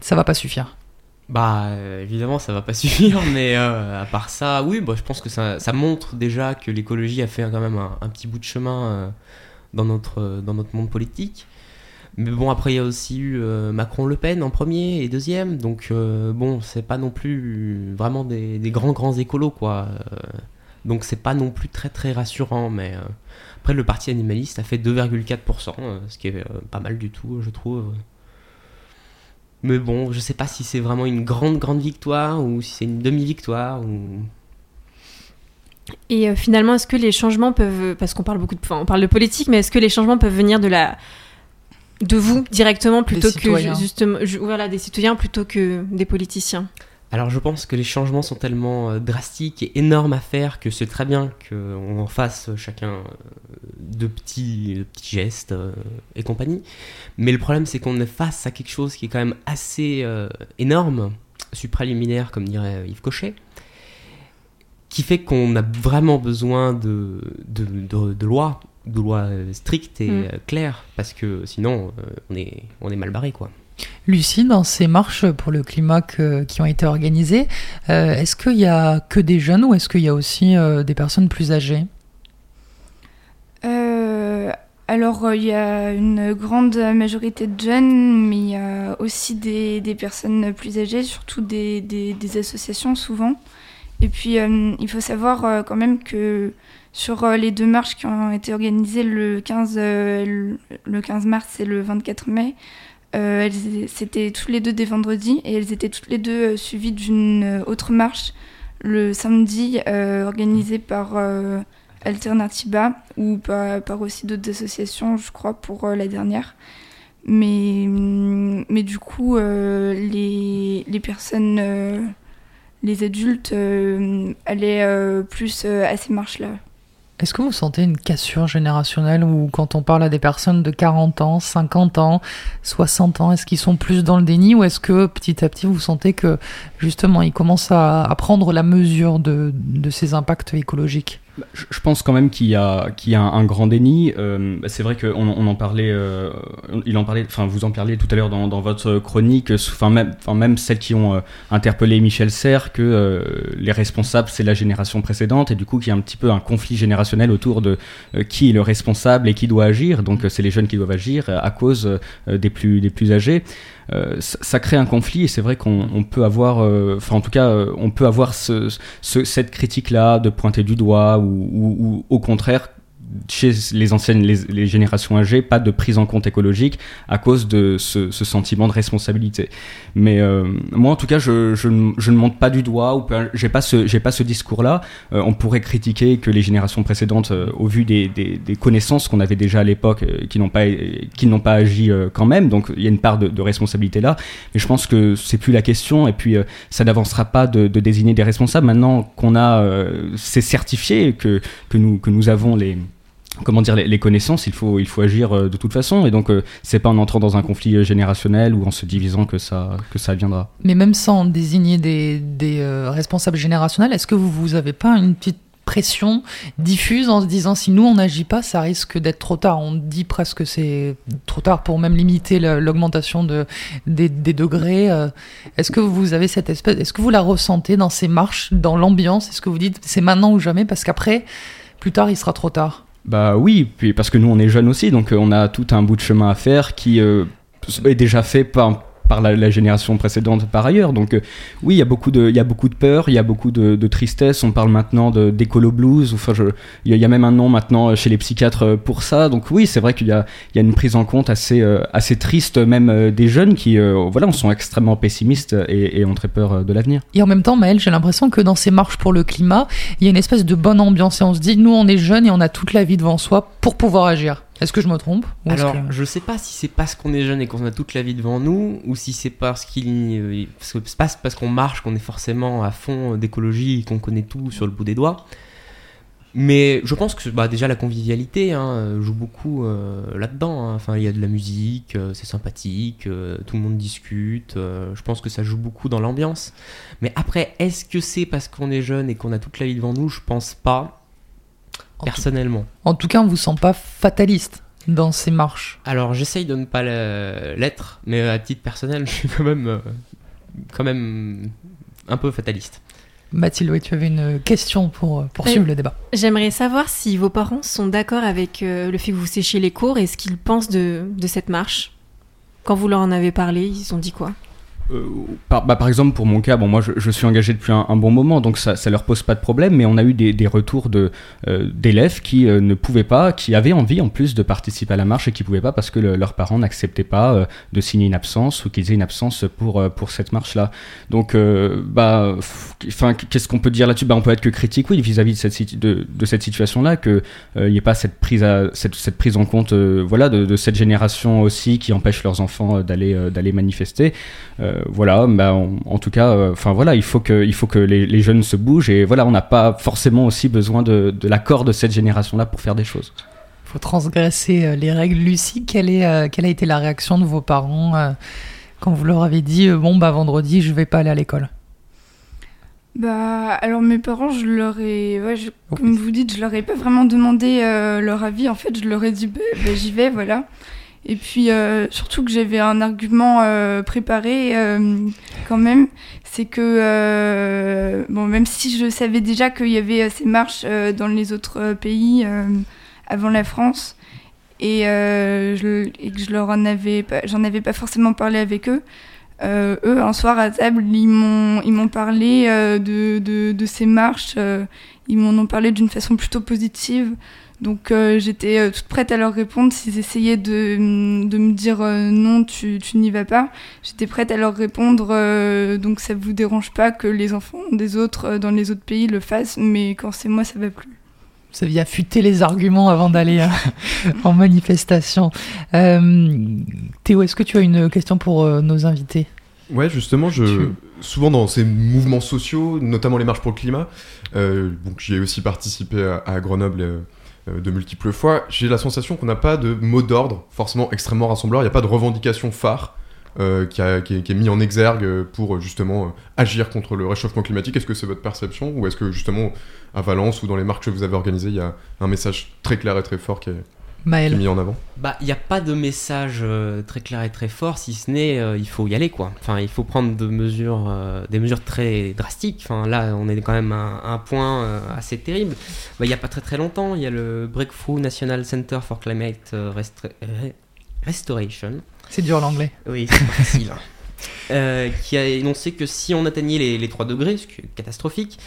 ça va pas suffire Bah euh, évidemment ça va pas suffire, mais euh, à part ça, oui, bah, je pense que ça, montre déjà que l'écologie a fait quand même un, petit bout de chemin euh, dans, notre, dans notre monde politique. Mais bon, après il y a aussi eu Macron-Le Pen en premier et deuxième, donc bon, c'est pas non plus vraiment des, des grands grands écolos quoi. Donc c'est pas non plus très très rassurant, mais après le parti animaliste a fait 2,4%, euh, ce qui est pas mal du tout, je trouve. Mais bon, je sais pas si c'est vraiment une grande, grande victoire ou si c'est une demi-victoire. Ou... Et euh, finalement, est-ce que les changements peuvent, parce qu'on parle beaucoup de, enfin, on parle de politique, mais est-ce que les changements peuvent venir de la, de vous directement plutôt que citoyens. justement, ju- voilà, des citoyens plutôt que des politiciens? Alors je pense que les changements sont tellement euh, drastiques et énormes à faire que c'est très bien qu'on en fasse chacun euh, de petits, de petits gestes euh, et compagnie. Mais le problème c'est qu'on est face à quelque chose qui est quand même assez énorme, supraliminaire comme dirait Yves Cochet, qui fait qu'on a vraiment besoin de, de, de- de lois, de lois strictes et Mm. claires, parce que sinon on, est, on est mal barré quoi. Lucie, dans ces marches pour le climat qui ont été organisées, euh, est-ce qu'il y a que des jeunes ou est-ce qu'il y a aussi euh, des personnes plus âgées? Euh, alors, il y a une grande majorité de jeunes, mais il y a aussi des, personnes plus âgées, surtout des, des- associations souvent. Et puis, il faut savoir quand même que sur les deux marches qui ont été organisées le 15, euh, le- le 15 mars et le 24 mai, euh, c'était tous les deux des vendredis et elles étaient toutes les deux euh, suivies d'une euh, autre marche le samedi organisée par Alternativa ou par, aussi d'autres associations, je crois, pour la dernière. Mais, hum, mais du coup, les, les personnes, les adultes, allaient plus à ces marches-là. Est-ce que vous sentez une cassure générationnelle ou quand on parle à des personnes de 40 ans, 50 ans, 60 ans, est-ce qu'ils sont plus dans le déni ou est-ce que petit à petit vous sentez que justement ils commencent à, prendre la mesure de, de ces impacts écologiques? Je pense quand même qu'il y a, qu'il y a un, grand déni. Euh, c'est vrai qu'on on en parlait, euh, il en parlait, enfin vous en parliez tout à l'heure dans, dans votre chronique, enfin même, enfin même celles qui ont euh, interpellé Michel Serres, que les responsables c'est la génération précédente et du coup qu'il y a un petit peu un conflit générationnel autour de qui est le responsable et qui doit agir. Donc c'est les jeunes qui doivent agir à cause des plus des plus âgés. Euh, ça, crée un conflit et c'est vrai qu'on on peut avoir, euh, enfin en tout cas, euh, on peut avoir ce- cette critique-là de pointer du doigt ou, ou- ou au contraire chez les anciennes, les, les générations âgées, pas de prise en compte écologique à cause de ce, ce sentiment de responsabilité. Mais euh, moi, en tout cas, je, je, je ne monte pas du doigt ou j'ai pas ce, j'ai pas ce discours-là. Euh, on pourrait critiquer que les générations précédentes, euh, au vu des, des, des connaissances qu'on avait déjà à l'époque, euh, qui n'ont pas, qui n'ont pas agi euh, quand même. Donc, il y a une part de, de responsabilité là. Mais je pense que c'est plus la question. Et puis, euh, ça n'avancera pas de, de désigner des responsables. Maintenant qu'on a, euh, c'est certifié que que nous que nous avons les comment dire les, connaissances il faut il faut agir euh, de toute façon. Et donc euh, c'est pas en entrant dans un conflit euh, générationnel ou en se divisant que ça que ça viendra. Mais même sans désigner des, des, responsables générationnels, est-ce que vous vous avez pas une petite pression diffuse en se disant si nous on n'agit pas, ça risque d'être trop tard? On dit presque que c'est trop tard pour même limiter l'augmentation de, des, degrés. Est-ce que vous avez cette espèce, est-ce que vous la ressentez dans ces marches, dans l'ambiance? Est-ce que vous dites c'est maintenant ou jamais? Parce qu'après, plus tard, il sera trop tard Bah oui, puis parce que nous on est jeunes aussi, donc euh, on a tout un bout de chemin à faire qui euh, est déjà fait par par la, génération précédente par ailleurs. Donc euh, oui, il y a beaucoup de il y a beaucoup de peur, il y a beaucoup de, tristesse. On parle maintenant d'écolo blues. Enfin, il y, a- même un nom maintenant euh, chez les psychiatres euh, pour ça. Donc oui, c'est vrai qu'il y y a une prise en compte assez assez triste même des jeunes qui voilà, on sont extrêmement pessimistes et, ont très peur de l'avenir. Et en même temps, Maëlle, j'ai l'impression que dans ces marches pour le climat, il y a une espèce de bonne ambiance et on se dit, nous, on est jeunes et on a toute la vie devant soi pour pouvoir agir. Est-ce que je me trompe Alors, que- je sais pas si c'est parce qu'on est jeune et qu'on a toute la vie devant nous, ou si c'est parce qu'il, euh, parce parce qu'on marche qu'on est forcément à fond d'écologie et qu'on connaît tout sur le bout des doigts. Mais je pense que bah, déjà la convivialité hein, joue beaucoup euh, là-dedans. hein. Enfin, il y a de la musique, euh, c'est sympathique, euh, tout le monde discute. euh, je pense que ça joue beaucoup dans l'ambiance. Mais après, est-ce que c'est parce qu'on est jeune et qu'on a toute la vie devant nous? Je pense pas. Personnellement. En tout cas, on vous sent pas fataliste dans ces marches. Alors j'essaye de ne pas l'être, mais à titre personnel, je suis quand même, euh, quand même un peu fataliste. Mathilde, oui, tu avais une question pour euh, poursuivre Euh, le débat. J'aimerais savoir si vos parents sont d'accord avec euh, le fait que vous séchiez les cours et ce qu'ils pensent de, de cette marche. Quand vous leur en avez parlé, ils ont dit quoi? Euh, par, bah, par exemple, pour mon cas, bon, moi je, je suis engagé depuis un, un bon moment, donc ça, ça leur pose pas de problème, mais on a eu des, des retours de, euh, d'élèves qui euh, ne pouvaient pas, qui avaient envie en plus de participer à la marche et qui pouvaient pas parce que le- leurs parents n'acceptaient pas euh, de signer une absence ou qu'ils aient une absence pour, euh, pour cette marche-là. Donc, euh, bah, enfin, qu'est-ce qu'on peut dire là-dessus? Bah, On peut être que critique, oui, vis-à-vis de cette, de, de cette situation-là, qu'il n'y ait pas cette prise, à, cette, cette prise en compte voilà, de, de cette génération aussi qui empêche leurs enfants d'aller, d'aller manifester. Euh, voilà, bah, en, en tout cas, enfin voilà, il faut que, il faut que les, les jeunes se bougent et voilà, on n'a pas forcément aussi besoin de, de l'accord de cette génération-là pour faire des choses. Il faut transgresser euh, les règles. Lucie, quelle, est, euh, quelle a été la réaction de vos parents euh, quand vous leur avez dit bon bah vendredi je vais pas aller à l'école? Bah, alors mes parents, je leur ai, ouais, je- comme vous dites, je leur ai pas vraiment demandé euh, leur avis. En fait, je leur ai dit, bah, bah, j'y vais, voilà. Et puis euh, surtout que j'avais un argument euh, préparé euh, quand même, c'est que euh, bon, même si je savais déjà qu'il y avait euh, ces marches euh, dans les autres pays avant la France et, je, et que je leur en avais, pas- j'en avais pas forcément parlé avec eux. Eux, un soir à table, ils m'ont, ils m'ont parlé de, de, de ces marches. ils m'en ont parlé d'une façon plutôt positive. Donc euh, j'étais euh, toute prête à leur répondre. S'ils essayaient de, de me dire euh, non, tu, tu n'y vas pas, j'étais prête à leur répondre. euh, donc ça vous dérange pas que les enfants des autres euh, dans les autres pays le fassent, mais quand c'est moi, ça va plus. Vous aviez affûté les arguments avant d'aller euh, en manifestation. Euh, Théo, est-ce que tu as une question pour euh, nos invités? Ouais, justement, je, souvent dans ces mouvements sociaux, notamment les marches pour le climat, euh, donc j'y ai aussi participé à, à Grenoble de multiples fois, j'ai la sensation qu'on n'a pas de mot d'ordre forcément extrêmement rassembleur, il n'y a pas de revendication phare euh, qui, est, qui est mis en exergue pour euh, justement euh, agir contre le réchauffement climatique. Est-ce que c'est votre perception? Ou est-ce que justement à Valence ou dans les marches que vous avez organisées, il y a un message très clair et très fort qui est, Maël. qui est mis en avant Bah, il n'y a pas de message euh, très clair et très fort, si ce n'est euh, il faut y aller quoi. Enfin, il faut prendre de mesures, euh, des mesures très drastiques. Enfin, là, on est quand même à un point euh, assez terrible. Bah, Il n'y a pas très très longtemps, il y a le Breakthrough National Center for Climate Restra- Restoration. C'est dur l'anglais. Oui, c'est facile. Euh, qui a énoncé que si on atteignait les, les 3 degrés, ce qui est catastrophique,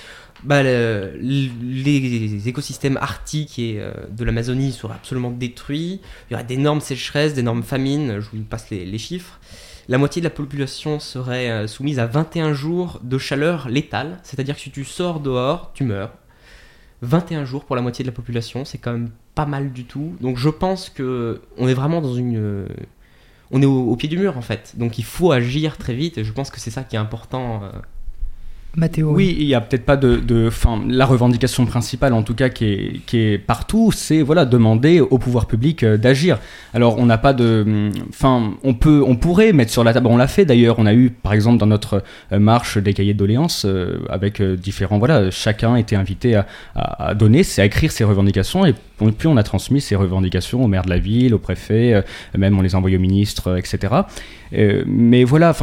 bah, le- les écosystèmes arctiques et euh, de l'Amazonie seraient absolument détruits. Il y aurait d'énormes sécheresses, d'énormes famines. Je vous passe les, les chiffres. La moitié de la population serait euh, soumise à 21 jours de chaleur létale, c'est-à-dire que si tu sors dehors, tu meurs. 21 jours pour la moitié de la population, c'est quand même pas mal du tout. Donc je pense que on est vraiment dans une on est au, au pied du mur en fait. Donc il faut agir très vite et je pense que c'est ça qui est important. euh. Mathéo. Oui, il y a peut-être pas de, de, enfin, la revendication principale, en tout cas, qui est, qui est partout, c'est voilà demander au pouvoir public euh, d'agir. Alors, on n'a pas de, hum, enfin, on peut, on pourrait mettre sur la table. On l'a fait d'ailleurs. On a eu, par exemple, dans notre euh, marche des cahiers de doléances, euh, avec euh, différents, voilà, chacun était invité à, à, à donner, c'est à écrire ses revendications, et puis on a transmis ces revendications au maire de la ville, au préfet, euh, même on les a envoyées au ministre, euh, etc. Euh, mais voilà,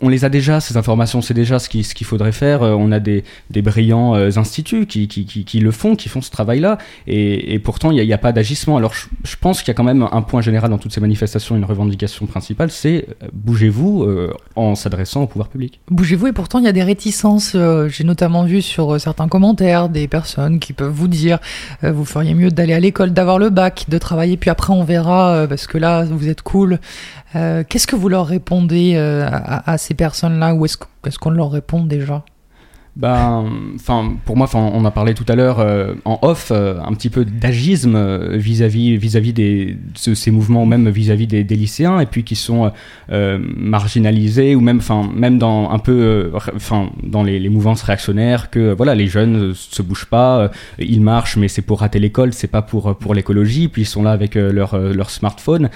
on les a déjà, ces informations, c'est déjà ce qu'il ce faudrait faire. On a des, brillants instituts qui, le font, qui font ce travail-là, et, pourtant il n'y a, pas d'agissement. Alors je, pense qu'il y a quand même un point général dans toutes ces manifestations, une revendication principale, c'est bougez-vous en s'adressant au pouvoir public. Bougez-vous et pourtant il y a des réticences. J'ai notamment vu sur certains commentaires des personnes qui peuvent vous dire vous feriez mieux d'aller à l'école, d'avoir le bac, de travailler, puis après on verra euh, parce que là vous êtes cool. Euh, Qu'est-ce que vous leur répondez euh, à, ces personnes-là ou est-ce qu'on leur répond déjà? Ben, enfin, pour moi, on a parlé tout à l'heure euh, en off, euh, un petit peu d'agisme euh, vis-à-vis vis-à-vis des de ces mouvements, ou même vis-à-vis des, lycéens, et puis qui sont marginalisés ou même, enfin, même dans un peu, enfin, dans les, les mouvances réactionnaires, que voilà, les jeunes se bougent pas, ils marchent, mais c'est pour rater l'école, c'est pas pour pour l'écologie, puis ils sont là avec leur leur smartphone.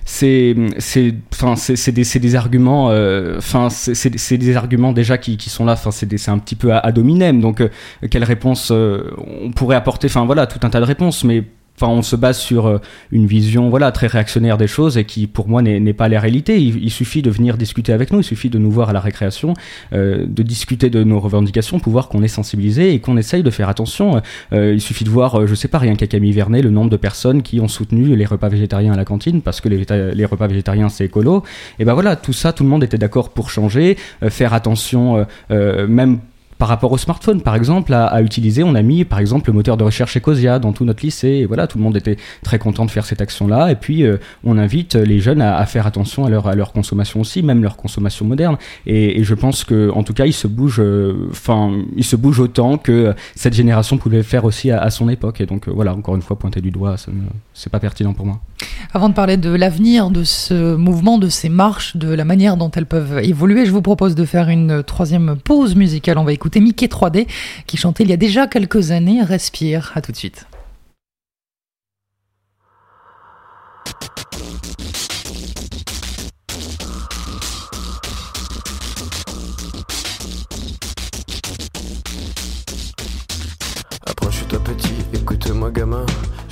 Euh, c'est c'est enfin c'est des, c'est des arguments euh, enfin c'est c'est des arguments déjà qui, qui sont là. Enfin c'est un petit peu à, à dominem. Donc euh, quelle réponse euh, on pourrait apporter? Enfin voilà tout un tas de réponses. Mais Enfin, on se base sur euh, une vision voilà très réactionnaire des choses et qui pour moi n'est pas la réalité. Il, suffit de venir discuter avec nous, il suffit de nous voir à la récréation, euh, de discuter de nos revendications pour voir qu'on est sensibilisé et qu'on essaye de faire attention. Euh, il suffit de voir, je sais pas, rien qu'à Camille Vernet, le nombre de personnes qui ont soutenu les repas végétariens à la cantine parce que les, repas végétariens c'est écolo. Et ben voilà, tout ça, tout le monde était d'accord pour changer, faire attention, même par rapport au smartphone, par exemple, à, utiliser, on a mis par exemple le moteur de recherche Ecosia dans tout notre lycée. Et voilà, tout le monde était très content de faire cette action-là. Et puis, euh, on invite les jeunes à, faire attention à leur, consommation aussi, même leur consommation moderne. Et, je pense que, en tout cas, ils se bougent, euh, enfin, ils se bougent autant que cette génération pouvait faire aussi à, son époque. Et donc, euh, voilà, encore une fois, pointer du doigt, c'est pas pertinent pour moi. Avant de parler de l'avenir de ce mouvement, de ces marches, de la manière dont elles peuvent évoluer, je vous propose de faire une troisième pause musicale. On va écouter Mickey 3D qui chantait il y a déjà quelques années Respire. À tout de suite. Approche-toi petit, écoute-moi gamin.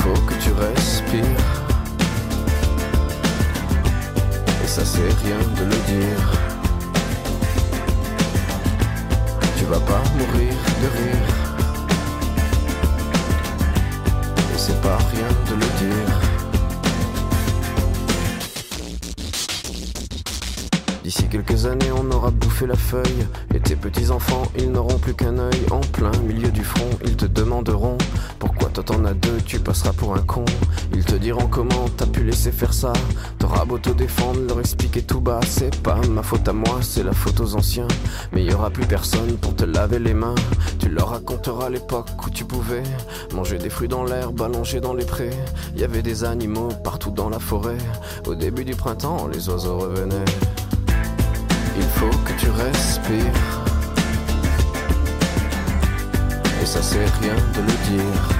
Faut que tu respires. Et ça c'est rien de le dire. Tu vas pas mourir de rire. Et c'est pas rien de le dire. D'ici quelques années, on aura bouffé la feuille. Et tes petits-enfants, ils n'auront plus qu'un œil. En plein milieu du front, ils te demanderont Pourquoi toi t'en as deux, tu passeras pour un con. Ils te diront comment t'as pu laisser faire ça. T'auras beau te défendre, leur expliquer tout bas. C'est pas ma faute à moi, c'est la faute aux anciens. Mais y aura plus personne pour te laver les mains. Tu leur raconteras l'époque où tu pouvais manger des fruits dans l'herbe, allonger dans les prés. Y avait des animaux partout dans la forêt. Au début du printemps, les oiseaux revenaient. Il faut que tu respires. Et ça c'est rien de le dire.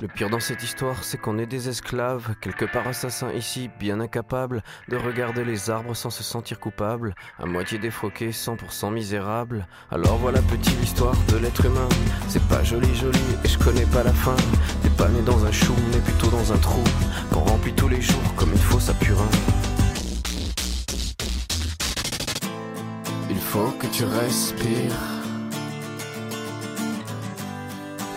Le pire dans cette histoire, c'est qu'on est des esclaves, quelque part assassins ici, bien incapables de regarder les arbres sans se sentir coupables, à moitié défroqués, 100% misérables. Alors voilà petite l'histoire de l'être humain. C'est pas joli joli et je connais pas la fin. T'es pas né dans un chou, mais plutôt dans un trou, qu'on remplit tous les jours comme il faut sa purin. Il faut que tu respires.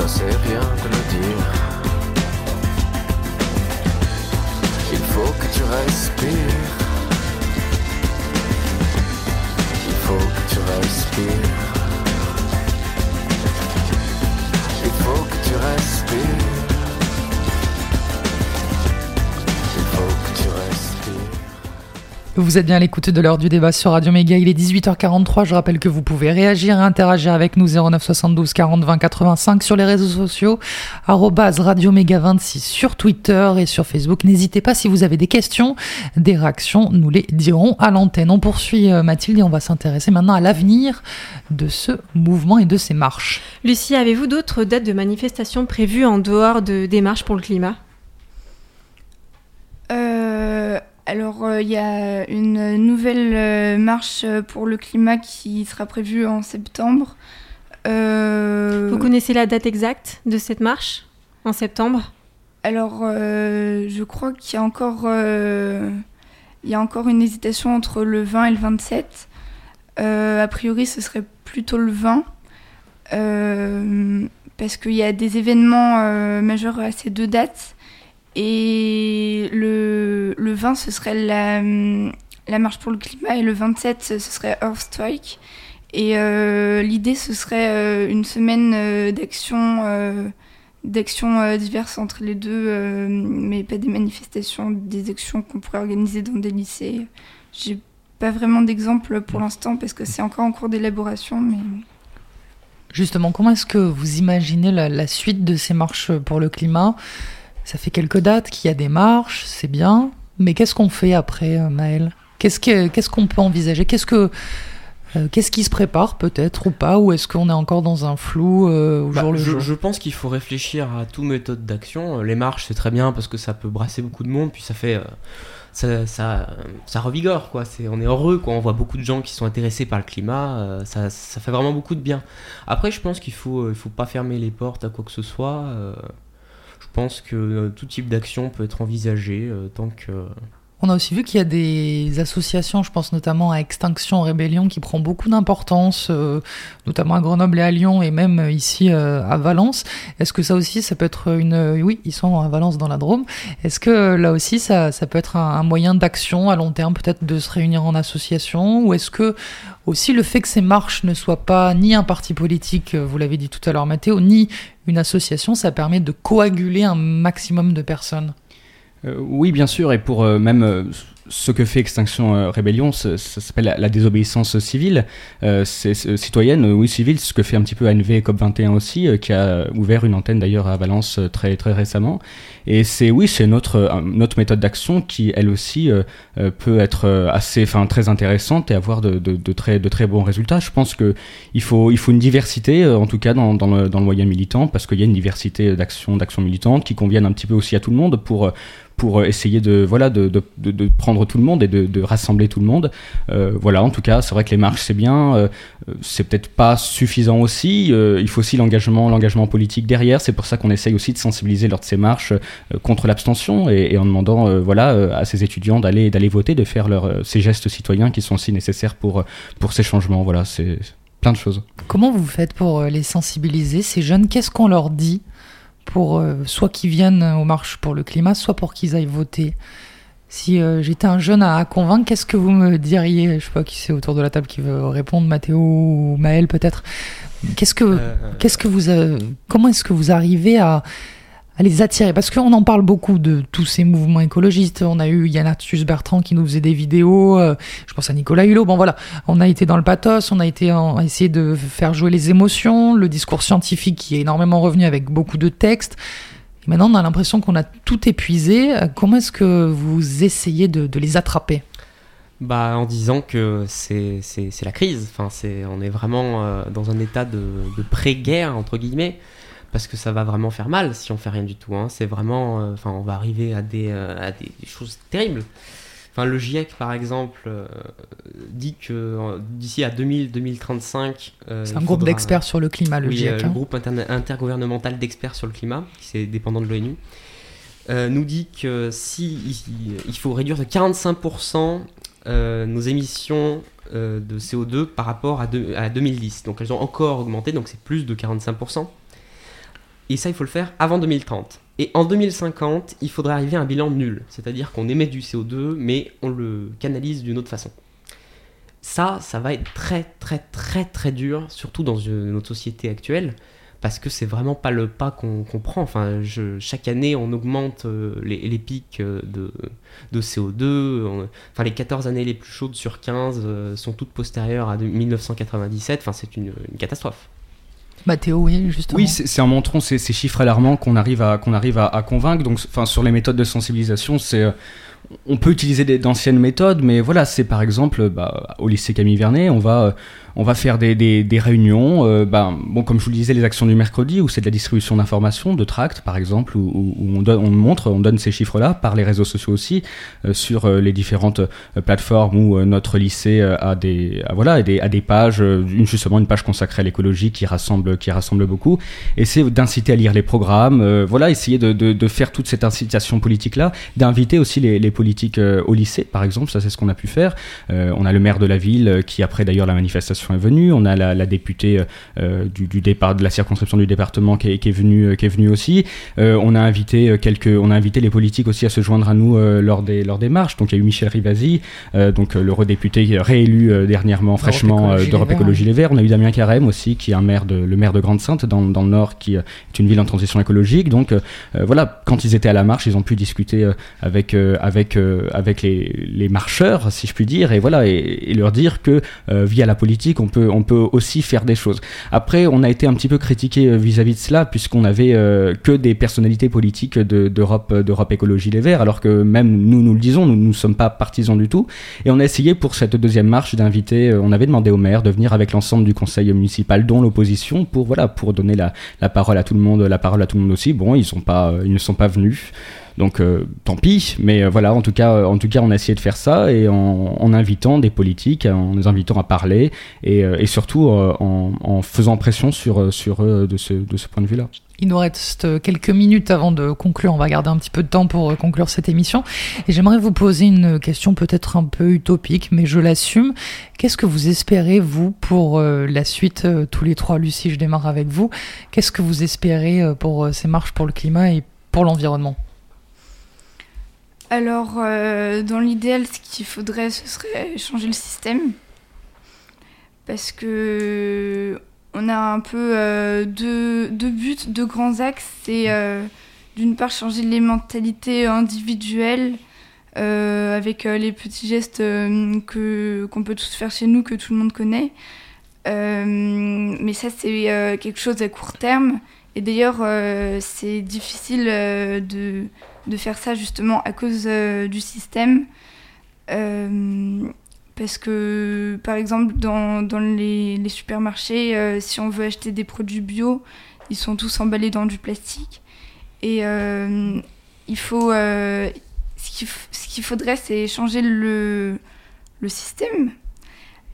Ça c'est rien de le dire. Il faut que tu respires. Il faut que tu respires. Il faut que tu respires. Vous êtes bien à l'écoute de l'heure du débat sur Radio Méga. Il est 18h43. Je rappelle que vous pouvez réagir et interagir avec nous 09 72 40 20 85 sur les réseaux sociaux, arrobase Radio Méga 26 sur Twitter et sur Facebook. N'hésitez pas si vous avez des questions, des réactions, nous les dirons à l'antenne. On poursuit euh, Mathilde et on va s'intéresser maintenant à l'avenir de ce mouvement et de ces marches. Lucie, avez-vous d'autres dates de manifestations prévues en dehors de, des marches pour le climat? Euh, alors, euh, il y a une nouvelle euh, marche pour le climat qui sera prévue en septembre. Euh, Vous connaissez la date exacte de cette marche en septembre? Alors, je crois qu'il y a encore, il y a encore une hésitation entre le 20 et le 27. Euh, a priori, ce serait plutôt le 20. euh, parce qu'il y a des événements euh, majeurs à ces deux dates. Et le, le 20, ce serait la, la marche pour le climat, et le 27, ce serait Earth Strike. Et euh, l'idée, ce serait euh, une semaine euh, d'action euh, d'actions diverses entre les deux, mais pas des manifestations, des actions qu'on pourrait organiser dans des lycées. J'ai pas vraiment d'exemple pour l'instant parce que c'est encore en cours d'élaboration, mais Justement, comment est-ce que vous imaginez la suite de ces marches pour le climat? Ça fait quelques dates qu'il y a des marches, c'est bien, mais qu'est-ce qu'on fait après, euh, Maël Qu'est-ce que- qu'est-ce qu'on peut envisager? Qu'est-ce que euh, qu'est-ce qui se prépare peut-être ou pas? Ou est-ce qu'on est encore dans un flou euh, au Bah, jour le je, jour? je pense qu'il faut réfléchir à toute méthode d'action. Les marches, c'est très bien parce que ça peut brasser beaucoup de monde, puis ça fait. euh, ça, ça, ça revigore, quoi. C'est, on est heureux, quoi. On voit beaucoup de gens qui sont intéressés par le climat. ça, ça fait vraiment beaucoup de bien. Après, je pense qu'il faut, il faut pas fermer les portes à quoi que ce soit. Je pense que euh, tout type d'action peut être envisagé euh, tant que. On a aussi vu qu'il y a des associations, je pense notamment à Extinction Rébellion, qui prend beaucoup d'importance, euh, notamment à Grenoble et à Lyon, et même ici euh, à Valence. Est-ce que ça aussi, ça peut être une... euh, Oui, ils sont à Valence dans la Drôme. Est-ce que euh, là aussi, ça, ça peut être un, un moyen d'action à long terme, peut-être de se réunir en association? Ou est-ce que aussi le fait que ces marches ne soient pas ni un parti politique, euh, vous l'avez dit tout à l'heure Mathéo, ni une association, ça permet de coaguler un maximum de personnes? Euh, oui, bien sûr, et pour euh, même euh, ce que fait Extinction Rébellion, ça, s'appelle la, désobéissance civile, c'est citoyenne, oui civile, ce que fait un petit peu ANV COP21 aussi, qui a ouvert une antenne d'ailleurs à Valence très très récemment. Et c'est oui, c'est notre méthode d'action qui elle aussi peut être assez, enfin très intéressante et avoir de, très de très bons résultats. Je pense que il faut il faut une diversité en tout cas dans, le moyen militant parce qu'il y a une diversité d'actions d'actions militantes qui conviennent un petit peu aussi à tout le monde pour pour essayer de voilà de, de, prendre tout le monde et de, rassembler tout le monde. Euh, voilà, en tout cas, c'est vrai que les marches c'est bien, euh, euh, c'est peut-être pas suffisant aussi. euh, il faut aussi l'engagement, l'engagement politique derrière. C'est pour ça qu'on essaye aussi de sensibiliser lors de ces marches euh, contre l'abstention et, en demandant euh, voilà euh, à ces étudiants d'aller d'aller voter, de faire leur, euh, ces gestes citoyens qui sont aussi nécessaires pour pour ces changements. Voilà, c'est plein de choses. Comment vous faites pour euh, les sensibiliser, ces jeunes? Qu'est-ce qu'on leur dit? Pour euh, soit qu'ils viennent aux marches pour le climat, soit pour qu'ils aillent voter Si euh, j'étais un jeune à, à convaincre, qu'est-ce que vous me diriez? Je sais pas qui c'est autour de la table qui veut répondre, Mathéo ou Maël peut-être. Qu'est-ce que, qu'est-ce que vous, euh, comment est-ce que vous arrivez à, les attirer Parce qu'on en parle beaucoup de tous ces mouvements écologistes. On a eu Yann Arthus Bertrand qui nous faisait des vidéos. euh, je pense à Nicolas Hulot. Bon voilà, on a été dans le pathos, on a été essayer de faire jouer les émotions, le discours scientifique qui est énormément revenu avec beaucoup de textes. Maintenant, on a l'impression qu'on a tout épuisé. Comment est-ce que vous essayez de, les attraper? Bah, en disant que c'est la crise. On est vraiment euh, dans un état de pré-guerre entre guillemets, parce que ça va vraiment faire mal si on fait rien du tout. hein. C'est vraiment, euh, enfin, on va arriver à des à des, des choses terribles. Enfin, le GIEC par exemple euh, dit que euh, d'ici à 2000-2035, euh, C'est un groupe d'experts sur le climat, le oui, GIEC, euh, hein. le groupe intergouvernemental d'experts sur le climat, qui c'est dépendant de l'ONU, euh, nous dit que si il, faut réduire de 45% euh, nos émissions euh, de CO2 par rapport à, deux- à 2010. Donc elles ont encore augmenté, donc c'est plus de 45%. Et ça, il faut le faire avant 2030. Et en 2050, il faudrait arriver à un bilan nul, c'est-à-dire qu'on émet du CO2, mais on le canalise d'une autre façon. Ça, ça va être très très très très dur, surtout dans notre société actuelle, parce que c'est vraiment pas le pas qu'on prend. Enfin, chaque année, on augmente euh, les, pics euh, de, de CO2. On- enfin, les 14 années les plus chaudes sur 15 euh, sont toutes postérieures à de- 1997. Enfin, c'est une catastrophe. Mathéo, oui, justement. Oui, c'est en montrant ces, ces chiffres alarmants qu'on arrive à convaincre. Donc, sur les méthodes de sensibilisation, euh, on peut utiliser d'anciennes méthodes, mais voilà, c'est par exemple bah, au lycée Camille Vernet, on va euh, on va faire des, réunions, euh, bah, bon comme je vous le disais, les actions du mercredi où c'est de la distribution d'informations, de tracts par exemple, où, on, montre, on donne ces chiffres-là par les réseaux sociaux aussi, euh, sur euh, les différentes plateformes où notre lycée a des voilà des, pages, justement une page consacrée à l'écologie qui rassemble beaucoup. Essayer d'inciter à lire les programmes, voilà, essayer de, faire toute cette incitation politique là, d'inviter aussi les les politiques au lycée, par exemple. Ça, c'est ce qu'on a pu faire. on a le maire de la ville qui, après d'ailleurs la manifestation est venue. On a la, députée du, départ de la circonscription du département qui est, qui est venue, qui est venue aussi. on a invité quelques, on a invité les politiques aussi à se joindre à nous lors des lors des marches. Donc il y a eu Michel Rivasi, donc l'eurodéputé réélu dernièrement fraîchement d'Europe Écologie Les Verts. On a eu Damien Carême aussi, qui est un maire de, le maire de Grande-Sainte dans, dans, le Nord, qui est une ville en transition écologique. Donc voilà, quand ils étaient à la marche, ils ont pu discuter avec avec avec les, les marcheurs, si je puis dire, et voilà, et, leur dire que via la politique, on peut on peut aussi faire des choses. Après, on a été un petit peu critiqué vis-à-vis de cela, puisqu'on avait que des personnalités politiques d'Europe d'Europe Écologie Les Verts, alors que même nous nous le disons, nous ne sommes pas partisans du tout. Et on a essayé pour cette deuxième marche d'inviter, on avait demandé au maire de venir avec l'ensemble du conseil municipal, dont l'opposition, pour voilà, pour donner la, la, parole à tout le monde, la parole à tout le monde aussi. Bon, ils sont pas, ils ne sont pas venus. Donc euh, tant pis, mais euh, voilà, en tout, cas, en tout cas, on a essayé de faire ça et en, invitant des politiques, en les invitant à parler et, euh, surtout en, en, faisant pression sur, sur eux de ce, de ce point de vue-là. Il nous reste quelques minutes avant de conclure. On va garder un petit peu de temps pour conclure cette émission. Et j'aimerais vous poser une question peut-être un peu utopique, mais je l'assume. Qu'est-ce que vous espérez, vous, pour la suite Tous les trois, Lucie, je démarre avec vous. Qu'est-ce que vous espérez pour ces marches pour le climat et pour l'environnement? Alors, euh, dans l'idéal, ce qu'il faudrait, ce serait changer le système. Parce que on a un peu euh, deux, buts, deux grands axes. C'est euh, d'une part changer les mentalités individuelles avec les petits gestes que qu'on peut tous faire chez nous, que tout le monde connaît. mais ça, c'est quelque chose à court terme. Et d'ailleurs, c'est difficile de de faire ça justement à cause euh, du système. Euh, parce que, par exemple, dans, dans les, supermarchés, euh, si on veut acheter des produits bio, ils sont tous emballés dans du plastique. Et il faut. ce qu'il faudrait, c'est changer le, le système,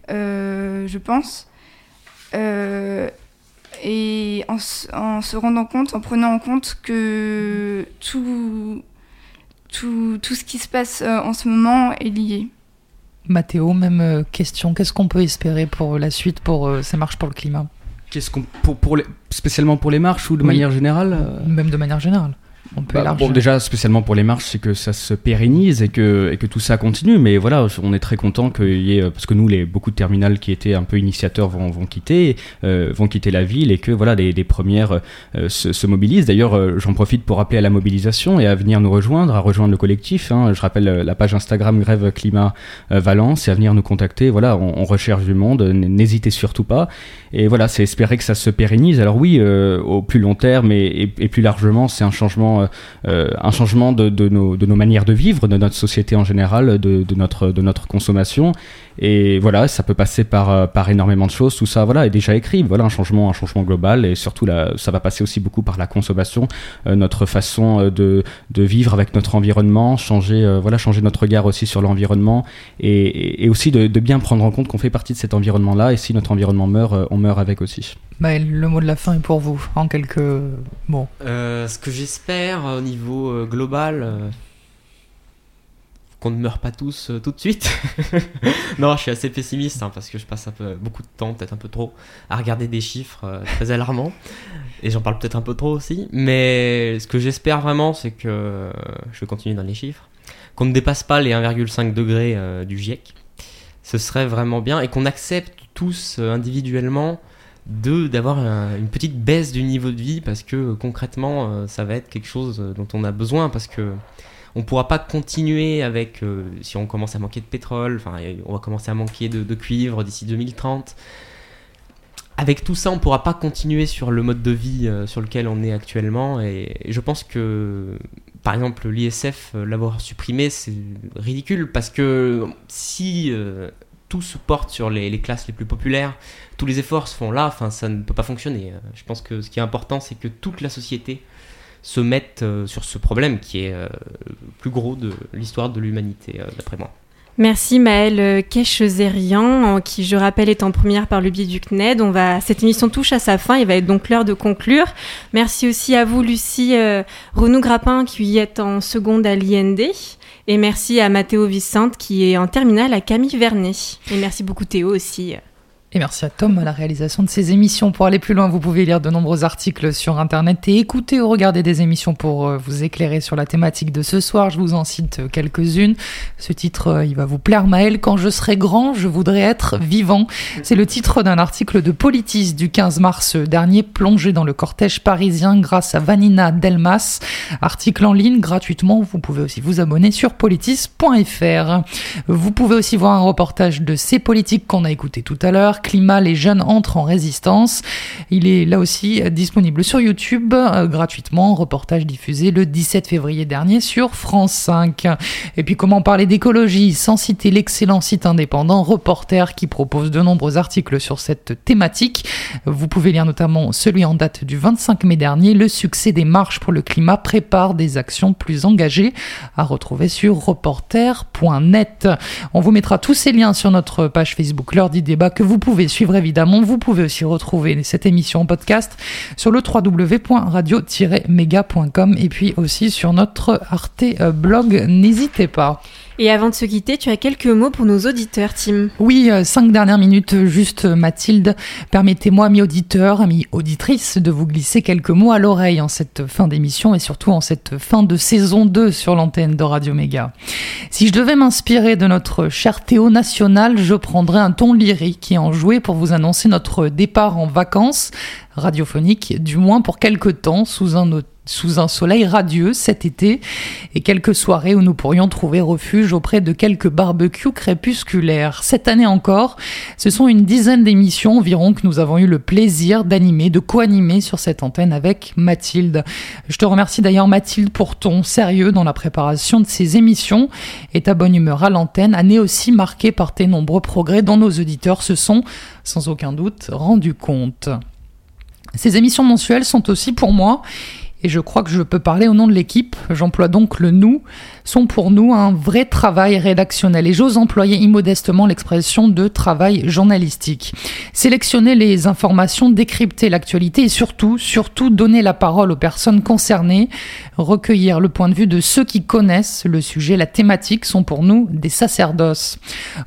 je pense et en, se rendant compte, en prenant en compte que tout, tout, tout ce qui se passe euh, en ce moment est lié. Mathéo, même euh, question. Qu'est-ce qu'on peut espérer pour la suite pour euh, ces marches pour le climat? Qu'est-ce qu'on pour, pour les, spécialement pour les marches ou de manière générale Même de manière générale. Bah, bon, déjà, spécialement pour les marches, c'est que ça se pérennise et que, et que tout ça continue. Mais voilà, on est très content qu'il y ait, parce que nous, les, beaucoup de terminales qui étaient un peu initiateurs vont, vont quitter, euh, vont quitter la ville et que voilà, des, des premières euh, se, se, mobilisent. D'ailleurs, euh, j'en profite pour appeler à la mobilisation et à venir nous rejoindre, à rejoindre le collectif. Hein. Je rappelle la page Instagram Grève Climat Valence et à venir nous contacter. Voilà, on, on recherche du monde, n'hésitez surtout pas. Et voilà, c'est espérer que ça se pérennise. Alors oui, au plus long terme et, et, et plus largement, c'est un changement euh, un changement de, nos, de, nos, manières de vivre, de notre société en général, de, notre, de notre consommation. Et voilà, ça peut passer par, euh, par énormément de choses. Tout ça, voilà, est déjà écrit. Voilà, un changement, un changement global. Et surtout, là, ça va passer aussi beaucoup par la consommation, euh, notre façon de, de, vivre avec notre environnement, changer, voilà, changer notre regard aussi sur l'environnement et, et, aussi de, de bien prendre en compte qu'on fait partie de cet environnement-là. Et si notre environnement meurt, on meurt avec aussi. Maël, le mot de la fin est pour vous, en quelques mots. Euh, ce que j'espère au niveau euh, global, euh, qu'on ne meurt pas tous tout de suite. non, je suis assez pessimiste hein, parce que je passe un peu, beaucoup de temps, peut-être un peu trop, à regarder des chiffres très alarmants. Et j'en parle peut-être un peu trop aussi. Mais ce que j'espère vraiment, c'est que je vais continuer dans les chiffres, qu'on ne dépasse pas les 1,5 degrés du GIEC. Ce serait vraiment bien et qu'on accepte tous individuellement de d'avoir une petite baisse du niveau de vie parce que concrètement euh, ça va être quelque chose dont on a besoin parce que on pourra pas continuer avec euh, si on commence à manquer de pétrole enfin on va commencer à manquer de, cuivre d'ici 2030 avec tout ça on pourra pas continuer sur le mode de vie euh, sur lequel on est actuellement et, je pense que par exemple l'ISF l'avoir supprimé c'est ridicule parce que si tout se porte sur les, classes les plus populaires, tous les efforts se font là, enfin ça ne peut pas fonctionner. Euh, je pense que ce qui est important, c'est que toute la société se mette euh, sur ce problème qui est euh, le plus gros de l'histoire de l'humanité, d'après moi. Merci Maëlle Kechezerian, qui je rappelle est en première par le biais du CNED. On va, cette émission touche à sa fin, il va être donc l'heure de conclure. Merci aussi à vous Lucie Renaud Grappin qui est en seconde à l'IND Et merci à Mathéo Vicente qui est en terminale à Camille Vernet. Et merci beaucoup Théo aussi. Et merci à Tom à la réalisation de ces émissions. Pour aller plus loin, vous pouvez lire de nombreux articles sur Internet et écouter ou regarder des émissions pour euh, vous éclairer sur la thématique de ce soir. Je vous en cite quelques-unes. Ce titre, euh, il va vous plaire, Maël. Quand je serai grand, je voudrais être vivant. C'est le titre d'un article de Politis du 15 mars dernier, plongé dans le cortège parisien grâce à Vanina Delmas. Article en ligne gratuitement. Vous pouvez aussi vous abonner sur politis.fr. Vous pouvez aussi voir un reportage de ces politiques qu'on a écouté tout à l'heure climat, les jeunes entrent en résistance. Il est là aussi disponible sur YouTube euh, gratuitement, reportage diffusé le 17 février dernier sur France 5. Et puis comment parler d'écologie sans citer l'excellent site indépendant Reporter qui propose de nombreux articles sur cette thématique. Vous pouvez lire notamment celui en date du 25 mai dernier, Le succès des marches pour le climat prépare des actions plus engagées à retrouver sur reporter.net. On vous mettra tous ces liens sur notre page Facebook L'heure du débat que vous pouvez suivre évidemment. Vous pouvez aussi retrouver cette émission podcast sur le www.radio-méga.com et puis aussi sur notre Arte blog. N'hésitez pas. Et avant de se quitter, tu as quelques mots pour nos auditeurs, Tim. Oui, euh, cinq dernières minutes, juste Mathilde. Permettez-moi, amis auditeurs, amis auditrices, de vous glisser quelques mots à l'oreille en cette fin d'émission et surtout en cette fin de saison 2 sur l'antenne de Radio Méga. Si je devais m'inspirer de notre cher Théo national, je prendrais un ton lyrique et en jouer pour vous annoncer notre départ en vacances radiophoniques, du moins pour quelque temps, sous un autre sous un soleil radieux cet été et quelques soirées où nous pourrions trouver refuge auprès de quelques barbecues crépusculaires. Cette année encore, ce sont une dizaine d'émissions environ que nous avons eu le plaisir d'animer, de co-animer sur cette antenne avec Mathilde. Je te remercie d'ailleurs Mathilde pour ton sérieux dans la préparation de ces émissions et ta bonne humeur à l'antenne, année aussi marquée par tes nombreux progrès dont nos auditeurs se sont, sans aucun doute, rendus compte. Ces émissions mensuelles sont aussi pour moi et je crois que je peux parler au nom de l'équipe, j'emploie donc le nous, sont pour nous un vrai travail rédactionnel. Et j'ose employer immodestement l'expression de travail journalistique. Sélectionner les informations, décrypter l'actualité et surtout, surtout donner la parole aux personnes concernées, recueillir le point de vue de ceux qui connaissent le sujet, la thématique sont pour nous des sacerdoces.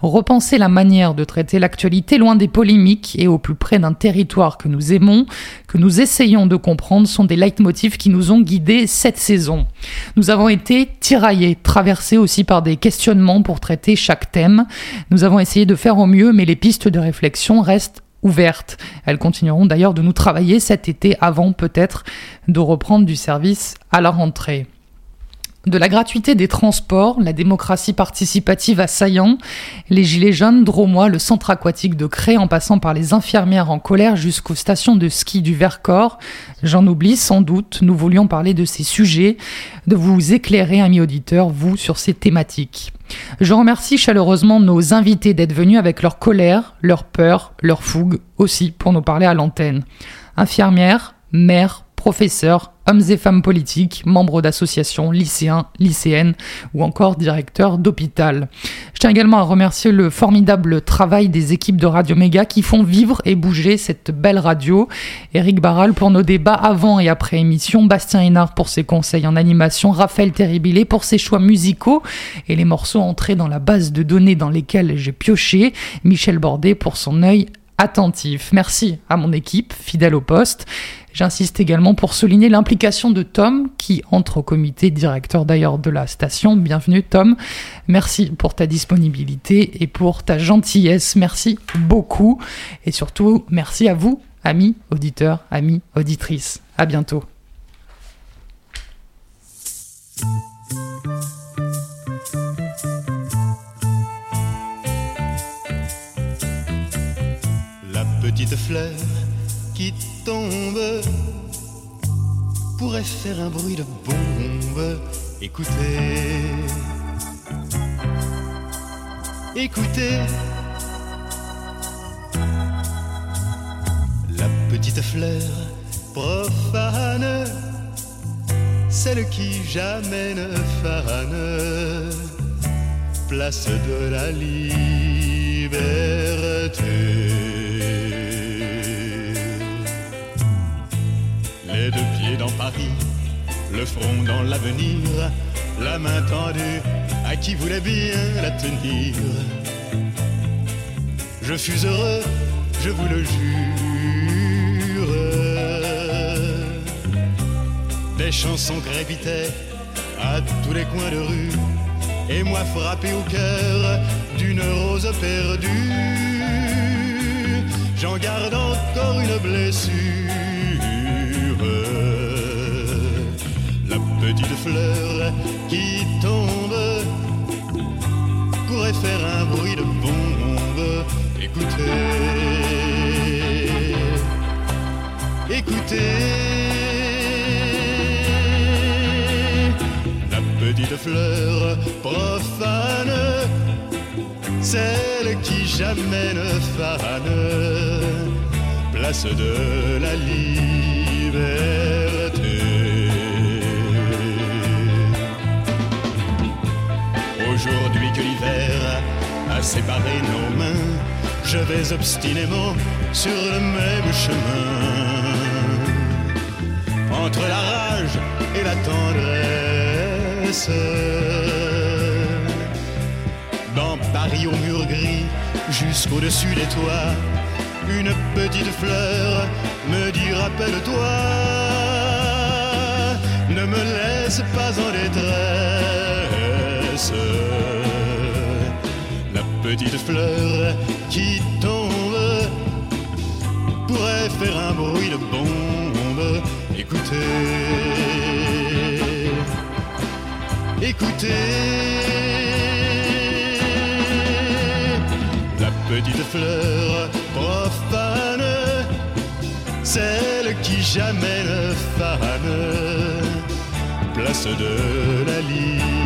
Repenser la manière de traiter l'actualité loin des polémiques et au plus près d'un territoire que nous aimons, que nous essayons de comprendre sont des leitmotifs qui nous ont guidés cette saison. Nous avons été tiraillés, traversés aussi par des questionnements pour traiter chaque thème. Nous avons essayé de faire au mieux, mais les pistes de réflexion restent ouvertes. Elles continueront d'ailleurs de nous travailler cet été avant peut-être de reprendre du service à la rentrée. De la gratuité des transports, la démocratie participative à Saillant, les Gilets jaunes, Dromois, le centre aquatique de Cré, en passant par les infirmières en colère jusqu'aux stations de ski du Vercors. J'en oublie sans doute, nous voulions parler de ces sujets, de vous éclairer, amis auditeurs, vous, sur ces thématiques. Je remercie chaleureusement nos invités d'être venus avec leur colère, leur peur, leur fougue aussi pour nous parler à l'antenne. Infirmières, mères, professeurs, hommes et femmes politiques, membres d'associations, lycéens, lycéennes ou encore directeurs d'hôpital. Je tiens également à remercier le formidable travail des équipes de Radio Méga qui font vivre et bouger cette belle radio. Eric Barral pour nos débats avant et après émission, Bastien Hénard pour ses conseils en animation, Raphaël Terribilé pour ses choix musicaux et les morceaux entrés dans la base de données dans lesquelles j'ai pioché, Michel Bordet pour son œil attentif. Merci à mon équipe, fidèle au poste. J'insiste également pour souligner l'implication de Tom, qui entre au comité directeur d'ailleurs de la station. Bienvenue Tom. Merci pour ta disponibilité et pour ta gentillesse. Merci beaucoup. Et surtout, merci à vous, amis auditeurs, amis auditrices. À bientôt. La petite fleur qui pourrait faire un bruit de bombe? Écoutez, écoutez. La petite fleur profane, celle qui jamais ne place de la liberté. Les deux pieds dans Paris, le front dans l'avenir, la main tendue à qui voulait bien la tenir. Je fus heureux, je vous le jure. Des chansons crépitaient à tous les coins de rue, et moi frappé au cœur d'une rose perdue. J'en garde encore une blessure. La petite fleur qui tombe pourrait faire un bruit de bombe. Écoutez, écoutez. La petite fleur profane, celle qui jamais ne fane, place de la Aujourd'hui que l'hiver a séparé nos mains, je vais obstinément sur le même chemin. Entre la rage et la tendresse. Dans Paris au mur gris, jusqu'au-dessus des toits, une petite fleur me dit rappelle-toi, ne me laisse pas en détresse. La petite fleur qui tombe pourrait faire un bruit de bombe. Écoutez, écoutez. La petite fleur celle qui jamais ne fane, place de la liberté.